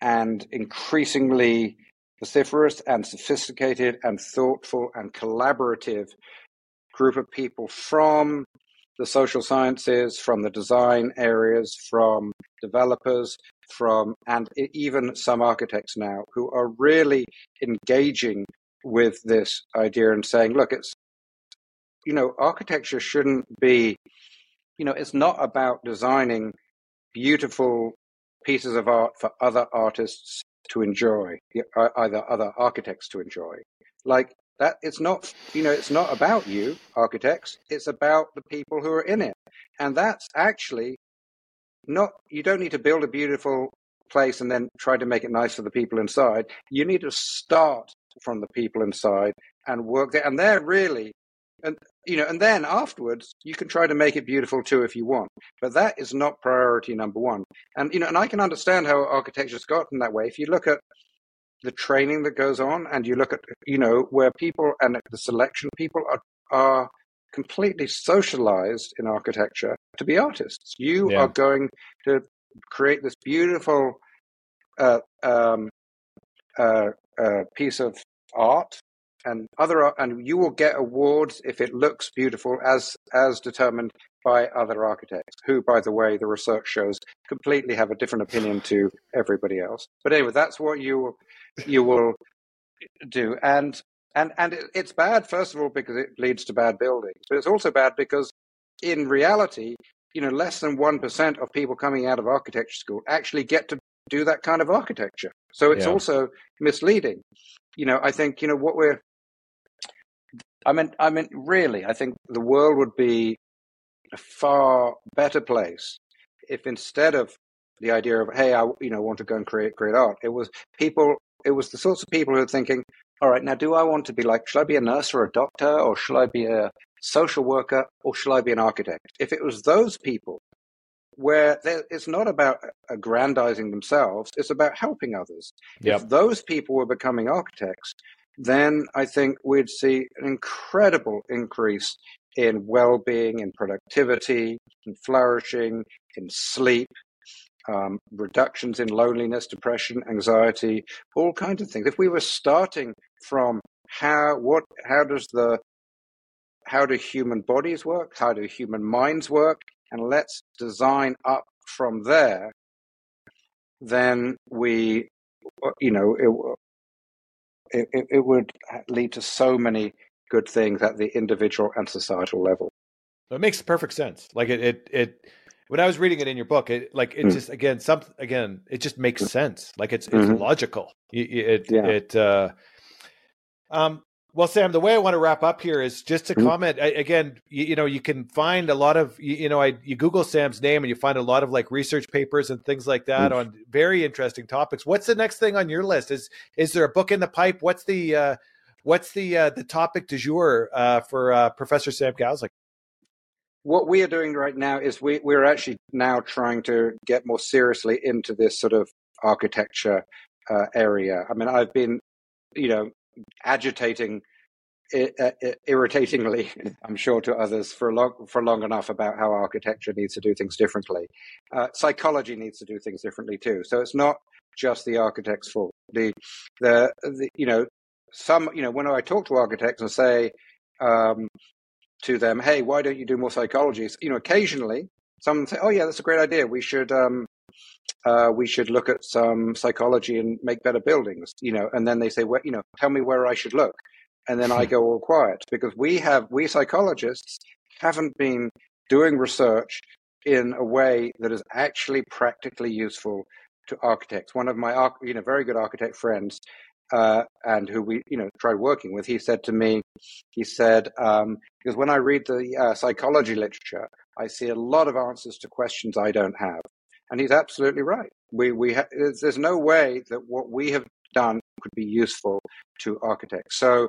and increasingly vociferous and sophisticated and thoughtful and collaborative group of people from the social sciences, from the design areas, from developers, from and even some architects now who are really engaging with this idea and saying, look, it's you know, architecture shouldn't be, you know, it's not about designing beautiful pieces of art for other artists to enjoy, uh, either other architects to enjoy. Like that, it's not, you know, it's not about you, architects. It's about the people who are in it. And that's actually not, you don't need to build a beautiful place and then try to make it nice for the people inside. You need to start from the people inside and work there. And they're really, and you know, and then afterwards you can try to make it beautiful too if you want. But that is not priority number one. And you know, and I can understand how architecture's gotten that way. If you look at the training that goes on, and you look at you know where people and the selection people are are completely socialized in architecture to be artists. You yeah. are going to create this beautiful uh, um, uh, uh, piece of art and other and you will get awards if it looks beautiful as as determined by other architects who by the way the research shows completely have a different opinion to everybody else. But anyway that's what you you will do. And and and it's bad first of all because it leads to bad buildings but it's also bad because in reality you know less than 1% of people coming out of architecture school actually get to do that kind of architecture. So it's yeah. also misleading. You know i think you know what we're I mean, I mean, really, I think the world would be a far better place if instead of the idea of, hey, I you know want to go and create great art, it was people, it was the sorts of people who are thinking, all right, now do I want to be like, should I be a nurse or a doctor, or should I be a social worker, or should I be an architect? If it was those people, where it's not about aggrandizing themselves, it's about helping others. Yep. If those people were becoming architects, then I think we'd see an incredible increase in well being, in productivity, in flourishing, in sleep, um, reductions in loneliness, depression, anxiety, all kinds of things. If we were starting from how what how does the how do human bodies work? How do human minds work? And let's design up from there. Then we, you know, it, it, it, would lead to so many good things at the individual and societal level. It makes perfect sense. Like it, it, it when I was reading it in your book, it like it mm. just again some again it just makes sense. Like it's it's mm-hmm. logical. It it, yeah. it uh, um well, Sam, the way I want to wrap up here is just to mm-hmm. comment I, again. You, you, know, you can find a lot of you, you, know, I you Google Sam's name and you find a lot of like research papers and things like that mm-hmm. on very interesting topics. What's the next thing on your list? Is is there a book in the pipe? What's the uh, what's the uh, the topic du jour uh, for uh, Professor Sam Gosling? What we are doing right now is we we're actually now trying to get more seriously into this sort of architecture uh, area. I mean, I've been, you know, agitating uh, irritatingly, [laughs] I'm sure to others for long for long enough about how architecture needs to do things differently. Uh, psychology needs to do things differently too. So it's not just the architect's fault. The, the, the you know some you know when I talk to architects and say um, to them, hey, why don't you do more psychology? You know, occasionally someone say, oh yeah, that's a great idea. We should um, uh, we should look at some psychology and make better buildings, you know, and then they say, well, you know, tell me where I should look. And then I [laughs] go all quiet because we have, we psychologists haven't been doing research in a way that is actually practically useful to architects. One of my, you know, very good architect friends, uh, and who we, you know, tried working with, he said to me, he said, um, because when I read the uh, psychology literature, I see a lot of answers to questions I don't have. And he's absolutely right. We, we ha- there's, there's no way that what we have done could be useful to architects. So,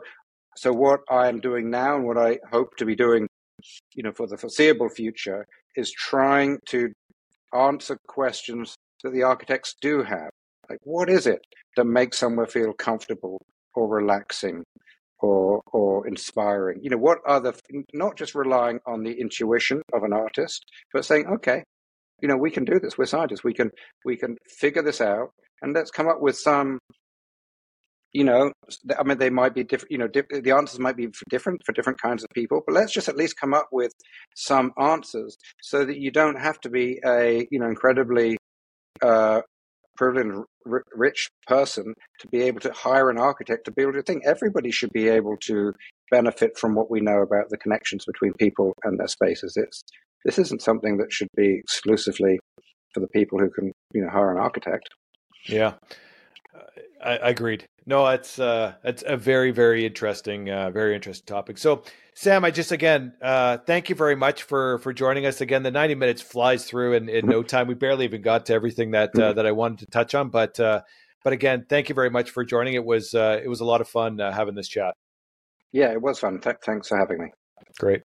so what I am doing now and what I hope to be doing, you know, for the foreseeable future is trying to answer questions that the architects do have. Like, what is it that makes somewhere feel comfortable or relaxing or or inspiring? You know, what are the not just relying on the intuition of an artist, but saying, okay, you know, we can do this. We're scientists. We can we can figure this out, and let's come up with some. You know, I mean, they might be different. You know, di- the answers might be for different for different kinds of people, but let's just at least come up with some answers so that you don't have to be a you know incredibly uh, privileged r- rich person to be able to hire an architect to build a thing. Everybody should be able to benefit from what we know about the connections between people and their spaces. It's this isn't something that should be exclusively for the people who can, you know, hire an architect. Yeah, I, I agreed. No, it's uh, it's a very very interesting, uh, very interesting topic. So, Sam, I just again uh, thank you very much for for joining us again. The ninety minutes flies through in, in no time. We barely even got to everything that uh, that I wanted to touch on, but uh, but again, thank you very much for joining. It was uh, it was a lot of fun uh, having this chat. Yeah, it was fun. Th- thanks for having me. Great.